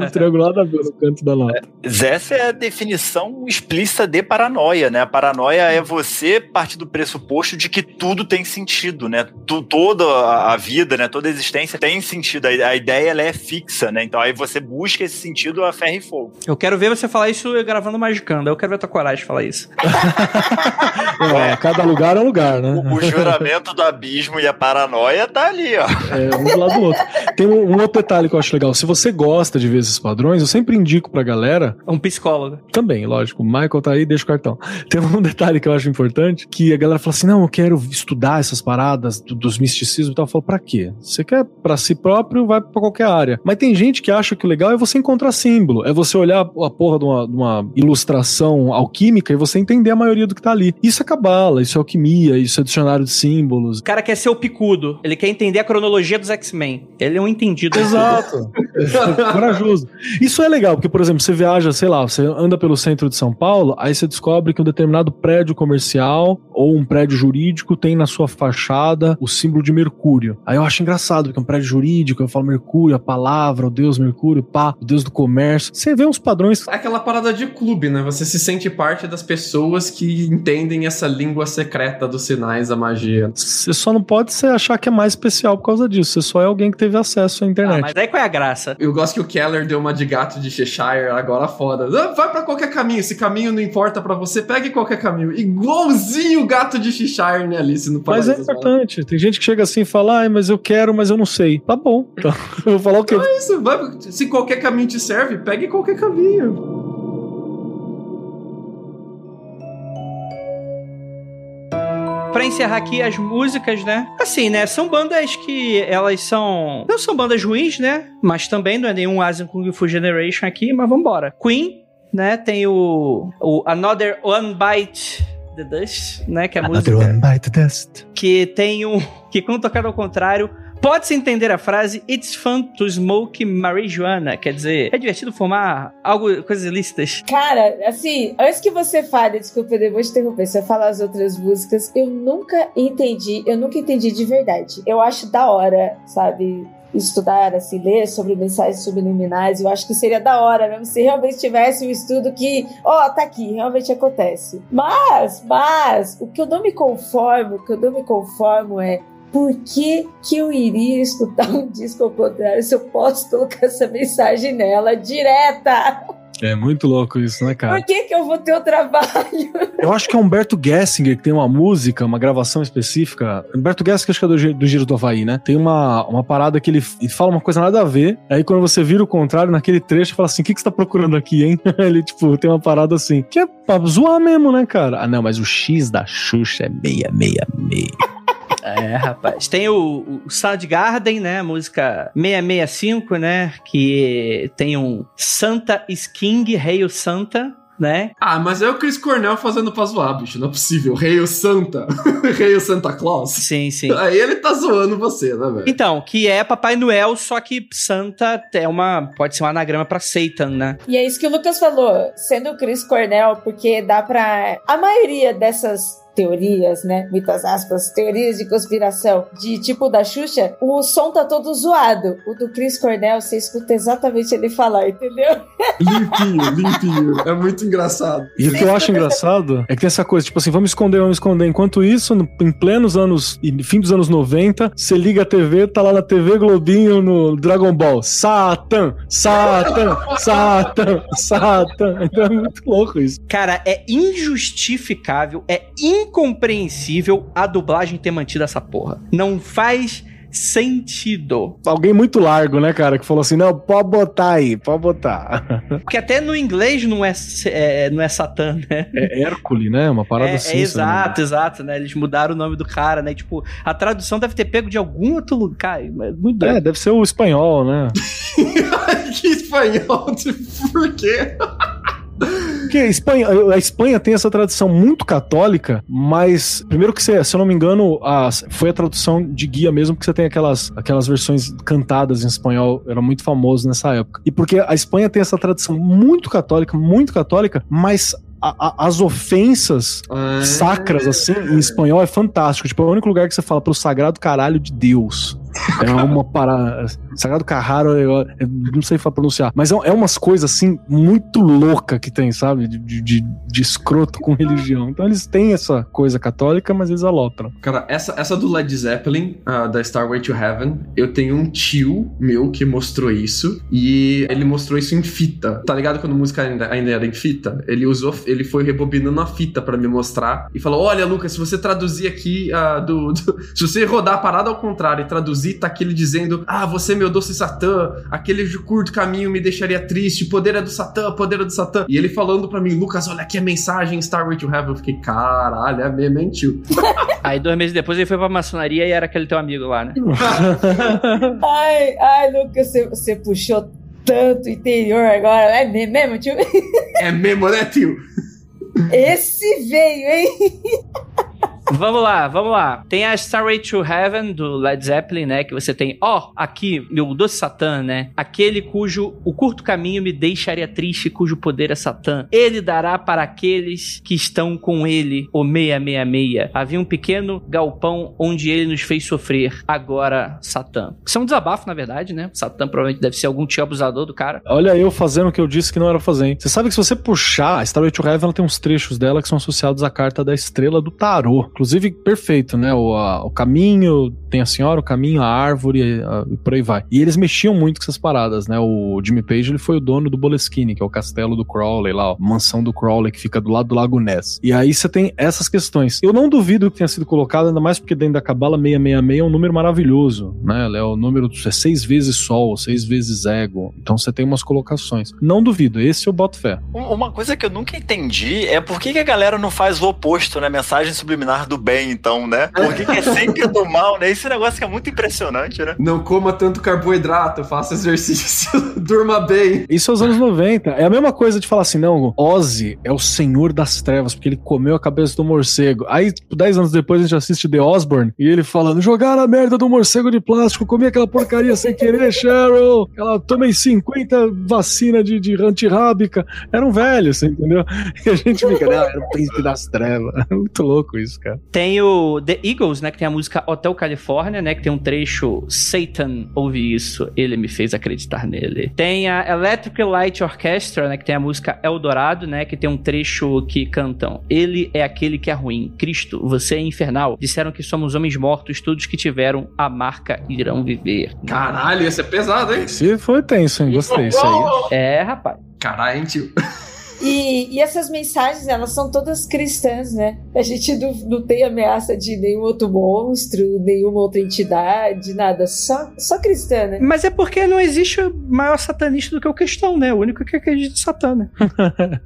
um triângulo nada a ver no canto da nota. Essa é a definição explícita de paranoia, né? A paranoia é você partir do pressuposto de que tudo tem sentido, né? Tu- toda a a vida, né? Toda a existência tem sentido. A, a ideia ela é fixa, né? Então aí você busca esse sentido a ferro e fogo. Eu quero ver você falar isso gravando Magicando. Eu quero ver a tua coragem de falar isso. *laughs* É, cada lugar é um lugar, né? O, o juramento do abismo e a paranoia tá ali, ó. É, um do lado do outro. Tem um, um outro detalhe que eu acho legal. Se você gosta de ver esses padrões, eu sempre indico pra galera Um psicólogo. Também, lógico. O Michael tá aí, deixa o cartão. *laughs* Tem um detalhe que eu acho importante, que a galera fala assim, não, eu quero estudar essas paradas do- dos misticismos e tal. Eu falo, pra quê? Você quer pra si próprio, vai pra qualquer área. Mas tem gente que acha que o legal é você encontrar símbolo, é você olhar a porra de uma, de uma ilustração alquímica e você entender a maioria do que tá ali. Isso é cabala, isso é alquimia, isso é dicionário de símbolos. O cara quer ser o picudo. Ele quer entender a cronologia dos X-Men. Ele é um entendido. Exato. *laughs* Corajoso. Isso é legal, porque, por exemplo, você viaja, sei lá, você anda pelo centro de São Paulo, aí você descobre que um determinado prédio comercial ou um prédio jurídico tem na sua fachada o símbolo de Mercúrio. Aí eu acho engraçado, porque é um prédio jurídico, eu falo Mercúrio, a palavra, o deus Mercúrio, pá, o deus do comércio. Você vê uns padrões. É aquela parada de clube, né? Você se sente parte das pessoas que entendem essa língua secreta dos sinais da magia. Você só não pode se achar que é mais especial por causa disso. Você só é alguém que teve acesso à Ah, internet. mas aí qual é a graça? Eu gosto que o Keller deu uma de gato de Cheshire agora foda. Ah, Vai pra qualquer caminho, esse caminho não importa pra você, pegue qualquer caminho. Igualzinho o gato de Cheshire, né, Alice, no Mas é importante. Tem gente que chega assim e fala, ai, mas eu quero, mas eu não sei. Tá bom. Então, *laughs* eu vou falar o quê? É isso, vai, se qualquer caminho te serve, pegue qualquer caminho. Pra encerrar aqui as músicas, né? Assim, né? São bandas que elas são. Não são bandas ruins, né? Mas também não é nenhum Asian Kung Fu Generation aqui, mas vambora. Queen, né? Tem o. o Another One Bite the Dust, né? Que é a Another música. one bite the dust. Que tem um. Que quando tocado ao contrário. Pode-se entender a frase It's fun to smoke marijuana. Quer dizer, é divertido fumar algo, coisas ilícitas. Cara, assim, antes que você fale, desculpa, eu vou te interromper, você falar as outras músicas, eu nunca entendi, eu nunca entendi de verdade. Eu acho da hora, sabe? estudar, assim, ler sobre mensagens subliminais, eu acho que seria da hora mesmo se realmente tivesse um estudo que, ó, oh, tá aqui, realmente acontece. Mas, mas, o que eu não me conformo, o que eu não me conformo é por que, que eu iria escutar um disco ao contrário se eu posso colocar essa mensagem nela direta? É muito louco isso, né, cara? Por que, que eu vou ter o trabalho? Eu acho que é Humberto Gessinger que tem uma música, uma gravação específica. Humberto Gessinger, acho que é do, do Giro do Havaí, né? Tem uma, uma parada que ele, fala uma coisa nada a ver. Aí quando você vira o contrário, naquele trecho, fala assim: o que, que você tá procurando aqui, hein? *laughs* ele, tipo, tem uma parada assim. Que é pra zoar mesmo, né, cara? Ah, não, mas o X da Xuxa é meia, meia, meia. É, rapaz. Tem o, o Soundgarden, né? Música 665, né? Que tem um Santa Sking, Hail Santa, né? Ah, mas é o Chris Cornell fazendo pra zoar, bicho. Não é possível. Hail Santa. *laughs* Hail Santa Claus. Sim, sim. *laughs* Aí ele tá zoando você, né, velho? Então, que é Papai Noel, só que Santa é uma. Pode ser um anagrama pra Satan, né? E é isso que o Lucas falou. Sendo o Chris Cornell, porque dá pra. A maioria dessas teorias, né? Muitas aspas, teorias de conspiração de tipo da Xuxa, o som tá todo zoado. O do Chris Cornell, você escuta exatamente ele falar, entendeu? Limpinho, limpinho. É muito engraçado. E o que eu acho engraçado é que tem essa coisa, tipo assim, vamos esconder, vamos esconder. Enquanto isso, no, em plenos anos, fim dos anos 90, você liga a TV, tá lá na TV Globinho no Dragon Ball. Satan, Satan, Satan, Satan. Então é muito louco isso. Cara, é injustificável, é in incompreensível a dublagem ter mantido essa porra. Não faz sentido. Alguém muito largo, né, cara, que falou assim: não, pode botar aí, pode botar. *laughs* Porque até no inglês não é, é não é Satã, né? É Hércules, né? Uma parada é, assim. É exato, exato, né? Eles mudaram o nome do cara, né? Tipo, a tradução deve ter pego de algum outro lugar. Muito É, deve ser o espanhol, né? *laughs* que espanhol? *laughs* Por quê? Porque a Espanha, a Espanha tem essa tradição muito católica, mas primeiro que você, se eu não me engano, a, foi a tradução de guia mesmo, porque você tem aquelas, aquelas versões cantadas em espanhol, era muito famoso nessa época. E porque a Espanha tem essa tradição muito católica, muito católica, mas a, a, as ofensas ah. sacras, assim, em espanhol é fantástico. Tipo, é o único lugar que você fala pro sagrado caralho de Deus. É uma parada. Sagrado Carraro, eu, eu não sei pronunciar. Mas é, é umas coisas assim muito louca que tem, sabe? De, de, de, escroto com religião. Então eles têm essa coisa católica, mas eles alopram. Cara, essa, essa do Led Zeppelin, uh, da Starway to Heaven, eu tenho um tio meu que mostrou isso. E ele mostrou isso em fita. Tá ligado? Quando a música ainda, ainda era em fita? Ele usou, ele foi rebobinando a fita para me mostrar. E falou: Olha, Lucas, se você traduzir aqui uh, do, do. *laughs* Se você rodar a parada ao contrário e traduzir tá aquele dizendo: Ah, você, meu doce Satã, aquele de curto caminho me deixaria triste, poder é do Satã, poder é do Satã. E ele falando pra mim: Lucas, olha aqui a mensagem Starway to Heaven. Eu fiquei: Caralho, é mesmo, hein, tio? *laughs* Aí dois meses depois ele foi pra maçonaria e era aquele teu amigo lá, né? *laughs* ai, ai, Lucas, você, você puxou tanto interior agora. É mesmo, tio? É mesmo, né, tio? Esse veio, hein? *laughs* vamos lá, vamos lá. Tem a Starway to Heaven do Led Zeppelin, né? Que você tem, ó, oh, aqui, meu doce Satã, né? Aquele cujo o curto caminho me deixaria triste, cujo poder é Satã. Ele dará para aqueles que estão com ele o 666. Havia um pequeno galpão onde ele nos fez sofrer. Agora, Satã. Isso é um desabafo, na verdade, né? Satã provavelmente deve ser algum tio abusador do cara. Olha eu fazendo o que eu disse que não era fazer, hein? Você sabe que se você puxar a Starway to Heaven, ela tem uns trechos dela que são associados à carta da estrela do tarô. Inclusive, perfeito, né? O, a, o caminho, tem a senhora, o caminho, a árvore a, e por aí vai. E eles mexiam muito com essas paradas, né? O Jimmy Page, ele foi o dono do Boleskine, que é o castelo do Crowley lá, ó, mansão do Crowley, que fica do lado do Lago Ness. E aí você tem essas questões. Eu não duvido que tenha sido colocado, ainda mais porque dentro da Cabala 666 é um número maravilhoso, né? É o número, é seis vezes Sol, seis vezes Ego. Então você tem umas colocações. Não duvido, esse eu boto fé. Uma coisa que eu nunca entendi é por que, que a galera não faz o oposto, né? Mensagem subliminar lugar do bem, então, né? Por que, que é sempre do mal, né? Esse negócio que é muito impressionante, né? Não coma tanto carboidrato, faça exercício, *laughs* durma bem. Isso é os anos 90. É a mesma coisa de falar assim, não, Ozzy é o senhor das trevas, porque ele comeu a cabeça do morcego. Aí, 10 anos depois, a gente assiste The Osborne e ele falando, jogaram a merda do morcego de plástico, comi aquela porcaria sem querer, Cheryl. Ela tomei 50 vacina de, de antirrábica. Era um velho, você entendeu? *laughs* E a gente fica, não, era o príncipe das trevas. É *laughs* muito louco isso, cara. Tem o The Eagles, né? Que tem a música Hotel California, né? Que tem um trecho Satan, ouvi isso, ele me fez acreditar nele. Tem a Electric Light Orchestra, né? Que tem a música Eldorado, né? Que tem um trecho que cantam Ele é aquele que é ruim. Cristo, você é infernal. Disseram que somos homens mortos, todos que tiveram a marca irão viver. Caralho, esse é pesado, hein? Esse foi tenso, hein? Gostei. Isso aí. É, rapaz. Caralho, hein, tio? *laughs* E, e essas mensagens, elas são todas cristãs, né? A gente não, não tem ameaça de nenhum outro monstro, nenhuma outra entidade, nada. Só, só cristã, né? Mas é porque não existe maior satanista do que o cristão, né? O único que acredita em Satã, né? *laughs*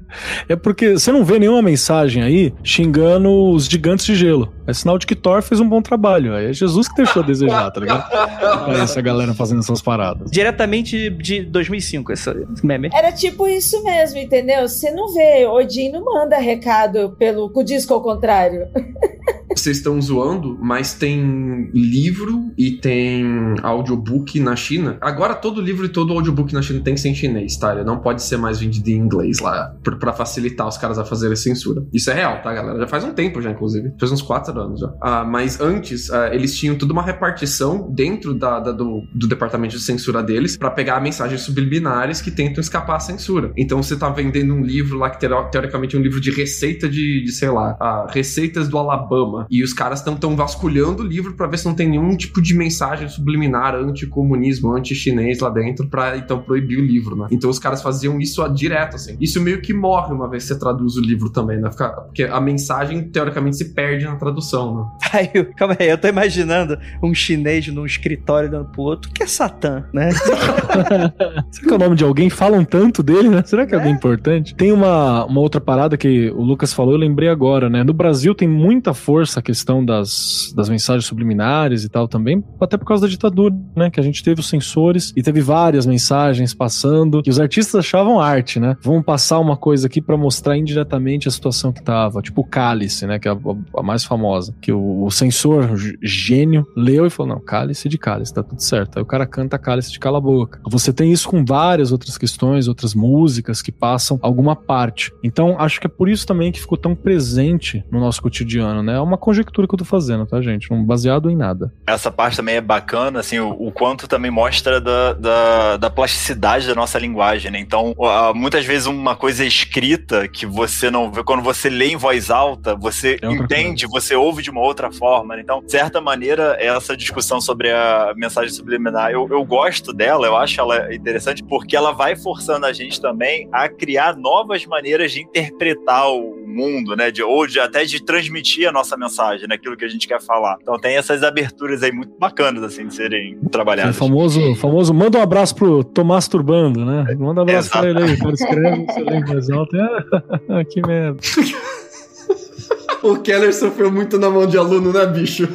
é porque você não vê nenhuma mensagem aí xingando os gigantes de gelo. É sinal de que Thor fez um bom trabalho. Aí é Jesus que deixou a desejar, tá ligado? *laughs* Pra essa galera fazendo essas paradas. Diretamente de 2005, esse meme. Era tipo isso mesmo, entendeu? Você não vê, Odin não manda recado pelo com o disco ao contrário. *laughs* Vocês estão zoando, mas tem livro e tem audiobook na China. Agora todo livro e todo audiobook na China tem que ser em chinês, tá? Ele não pode ser mais vendido em inglês lá, pra facilitar os caras a fazerem censura. Isso é real, tá, galera? Já faz um tempo já, inclusive. Faz uns quatro anos já. Ah, mas antes, ah, eles tinham toda uma repartição dentro da, da- do, do departamento de censura deles pra pegar mensagens subliminares que tentam escapar à censura. Então você tá vendendo um livro lá que teo- teoricamente é um livro de receita de, de sei lá, ah, receitas do Alabama. E os caras estão tão vasculhando o livro pra ver se não tem nenhum tipo de mensagem subliminar anticomunismo, anti-chinês lá dentro pra então proibir o livro, né? Então os caras faziam isso ah, direto, assim. Isso meio que morre uma vez que você traduz o livro também, né? Porque a mensagem teoricamente se perde na tradução, né? *laughs* Aí, eu- calma aí, eu tô imaginando um chinês num escritório dando pro outro, que é Satã, né? *laughs* Será que é o nome de alguém? Falam tanto dele, né? Será que é alguém importante? Tem uma, uma outra parada que o Lucas falou, eu lembrei agora, né? No Brasil tem muita força a questão das, das mensagens subliminares e tal também, até por causa da ditadura, né? Que a gente teve os censores e teve várias mensagens passando, que os artistas achavam arte, né? Vamos passar uma coisa aqui pra mostrar indiretamente a situação que tava. Tipo o Cálice, né? Que é a, a mais famosa. Que o, o censor g- gênio leu e falou: não, Cálice de Cálice, tá tudo certo. Aí o cara canta Cálice de Cala a Boca. Você tem isso com várias outras questões, outras músicas que passam alguma parte. Então, acho que é por isso também que ficou tão presente no nosso cotidiano, né? É uma conjectura que eu tô fazendo, tá, gente? Não baseado em nada. Essa parte também é bacana, assim, o, o quanto também mostra da, da, da plasticidade da nossa linguagem, né? Então, muitas vezes uma coisa escrita que você não vê, quando você lê em voz alta, você É entende, você ouve de uma outra forma, né? Então, de certa maneira, essa discussão sobre a mensagem subliminar, eu, eu gosto dela, eu acho ela interessante, porque ela vai forçando a gente também a criar novas maneiras de interpretar o mundo, né? De, ou de, até de transmitir a nossa mensagem, né? Aquilo que a gente quer falar. Então tem essas aberturas aí muito bacanas, assim, de serem trabalhadas. famoso, famoso, manda um abraço pro Tomás Turbando, né? Manda um abraço pra ele aí. O cara escreve, você lê em voz alta. e, Ah, que merda. O Keller sofreu muito na mão de aluno, né, bicho?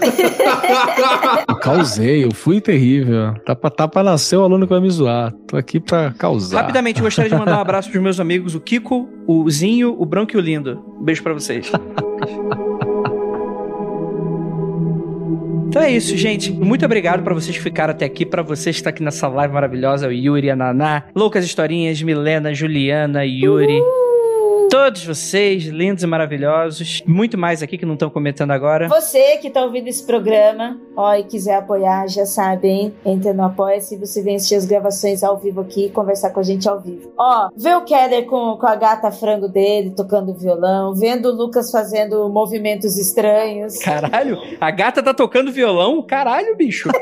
Eu causei, eu fui terrível. Tá pra, tá pra nascer o aluno que vai me zoar. Tô aqui pra causar. Rapidamente, eu gostaria de mandar um abraço pros meus amigos, o Kiko, o Zinho, o Branco e o Lindo. Beijo pra vocês. *laughs* Então é isso, gente. Muito obrigado pra vocês que ficaram até aqui, pra vocês que estão aqui nessa live maravilhosa, o Yuri, a Naná, Loucas Historinhas, Milena, Juliana, Yuri. Todos vocês, lindos e maravilhosos. Muito mais aqui que não estão comentando agora. Você que tá ouvindo esse programa, ó, e quiser apoiar, já sabe, hein? Entra no Apoia-se, você vem assistir as gravações ao vivo aqui, conversar com a gente ao vivo. Ó, vê o Keller com, com a gata frango dele, tocando violão, vendo o Lucas fazendo movimentos estranhos. Caralho, a gata tá tocando violão? Caralho, bicho. *laughs*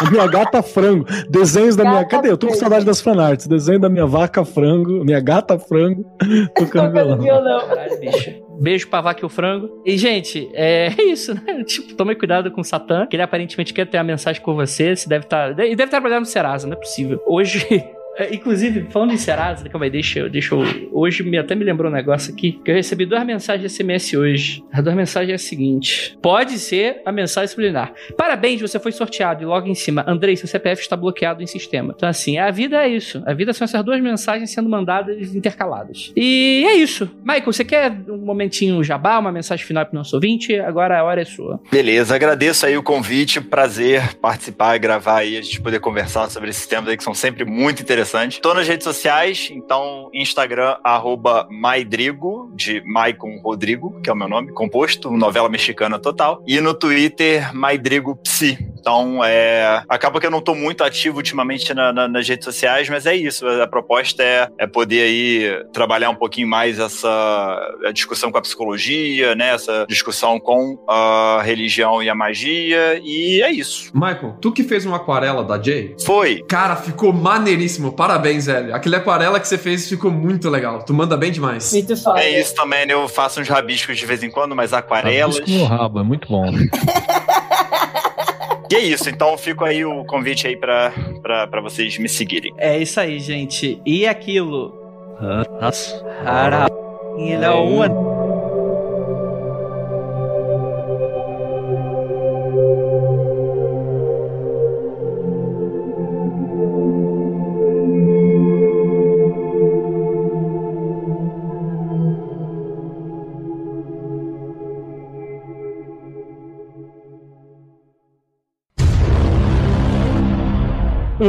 A minha gata frango. Desenhos da minha. Gata Cadê? Eu tô com saudade das fanarts. Desenho da minha vaca frango, minha gata frango, *laughs* tocando violão. Caralho, bicho. Beijo pra vaca e o frango. E, gente, é isso, né? *laughs* Tipo, tome cuidado com o Satã, que ele aparentemente quer ter uma mensagem com você. Você deve estar. E deve estar trabalhando no Serasa, não é possível. Hoje. *laughs* É, inclusive, falando em Serasa, calma aí, deixa. Deixa eu hoje me, até me lembrou um negócio aqui. Que eu recebi duas mensagens SMS hoje. As duas mensagens é a seguinte: pode ser a mensagem subliminar. Parabéns, você foi sorteado. E logo em cima, Andrei, seu CPF está bloqueado em sistema. Então, assim, a vida é isso. A vida são essas duas mensagens sendo mandadas intercaladas. E é isso. Michael, você quer um momentinho jabá, uma mensagem final pro nosso ouvinte? Agora a hora é sua. Beleza, agradeço aí o convite, prazer participar e gravar aí, a gente poder conversar sobre esses temas aí que são sempre muito interessantes. Tô nas redes sociais, então Instagram, arroba Maidrigo, de Maicon Rodrigo, que é o meu nome, composto, novela mexicana total, e no Twitter, Maidrigo Psi. Então, é, acaba que eu não tô muito ativo ultimamente na- na- nas redes sociais, mas é isso, a proposta é, é poder aí trabalhar um pouquinho mais essa discussão com a psicologia, né, essa discussão com a religião e a magia, e é isso. Michael, tu que fez uma aquarela da Jay? Foi. Cara, ficou maneiríssimo. Parabéns, velho. Aquele aquarela que você fez ficou muito legal. Tu manda bem demais. Muito foda. É isso também, né? Eu faço uns rabiscos de vez em quando, mas aquarelas. Rabisco no rabo, é muito bom. E é isso, então fico aí o convite aí pra, pra, pra vocês me seguirem. É isso aí, gente. E aquilo. Ara- Ele é uma.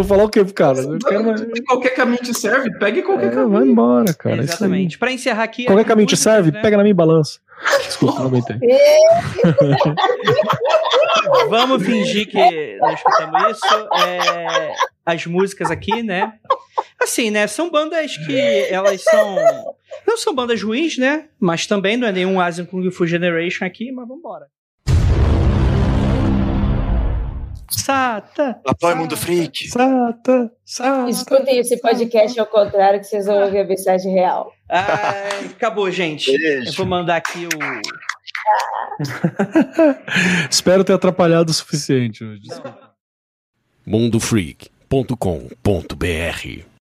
Vou falar o quê pro cara? Eu quero mais... Qualquer caminho te serve, pegue qualquer É, caminho. vai embora, cara. é. Exatamente. Pra encerrar aqui. Qualquer caminho te serve, né? pega na minha balança. Desculpa, não aguentei. *laughs* Vamos fingir que não escutamos isso. É, as músicas aqui, né? Assim, né? São bandas que elas são. Não são bandas ruins, né? Mas também não é nenhum Asian Kung Fu Generation aqui, mas vambora. Sata! Apoio Mundo Freak. Sata, sata. Escutem esse podcast ao contrário que vocês vão ouvir a mensagem real. Ai, acabou, gente. Eu Beijo. vou mandar aqui o. *laughs* Espero ter atrapalhado o suficiente hoje. Desculpa. mundofreak.com.br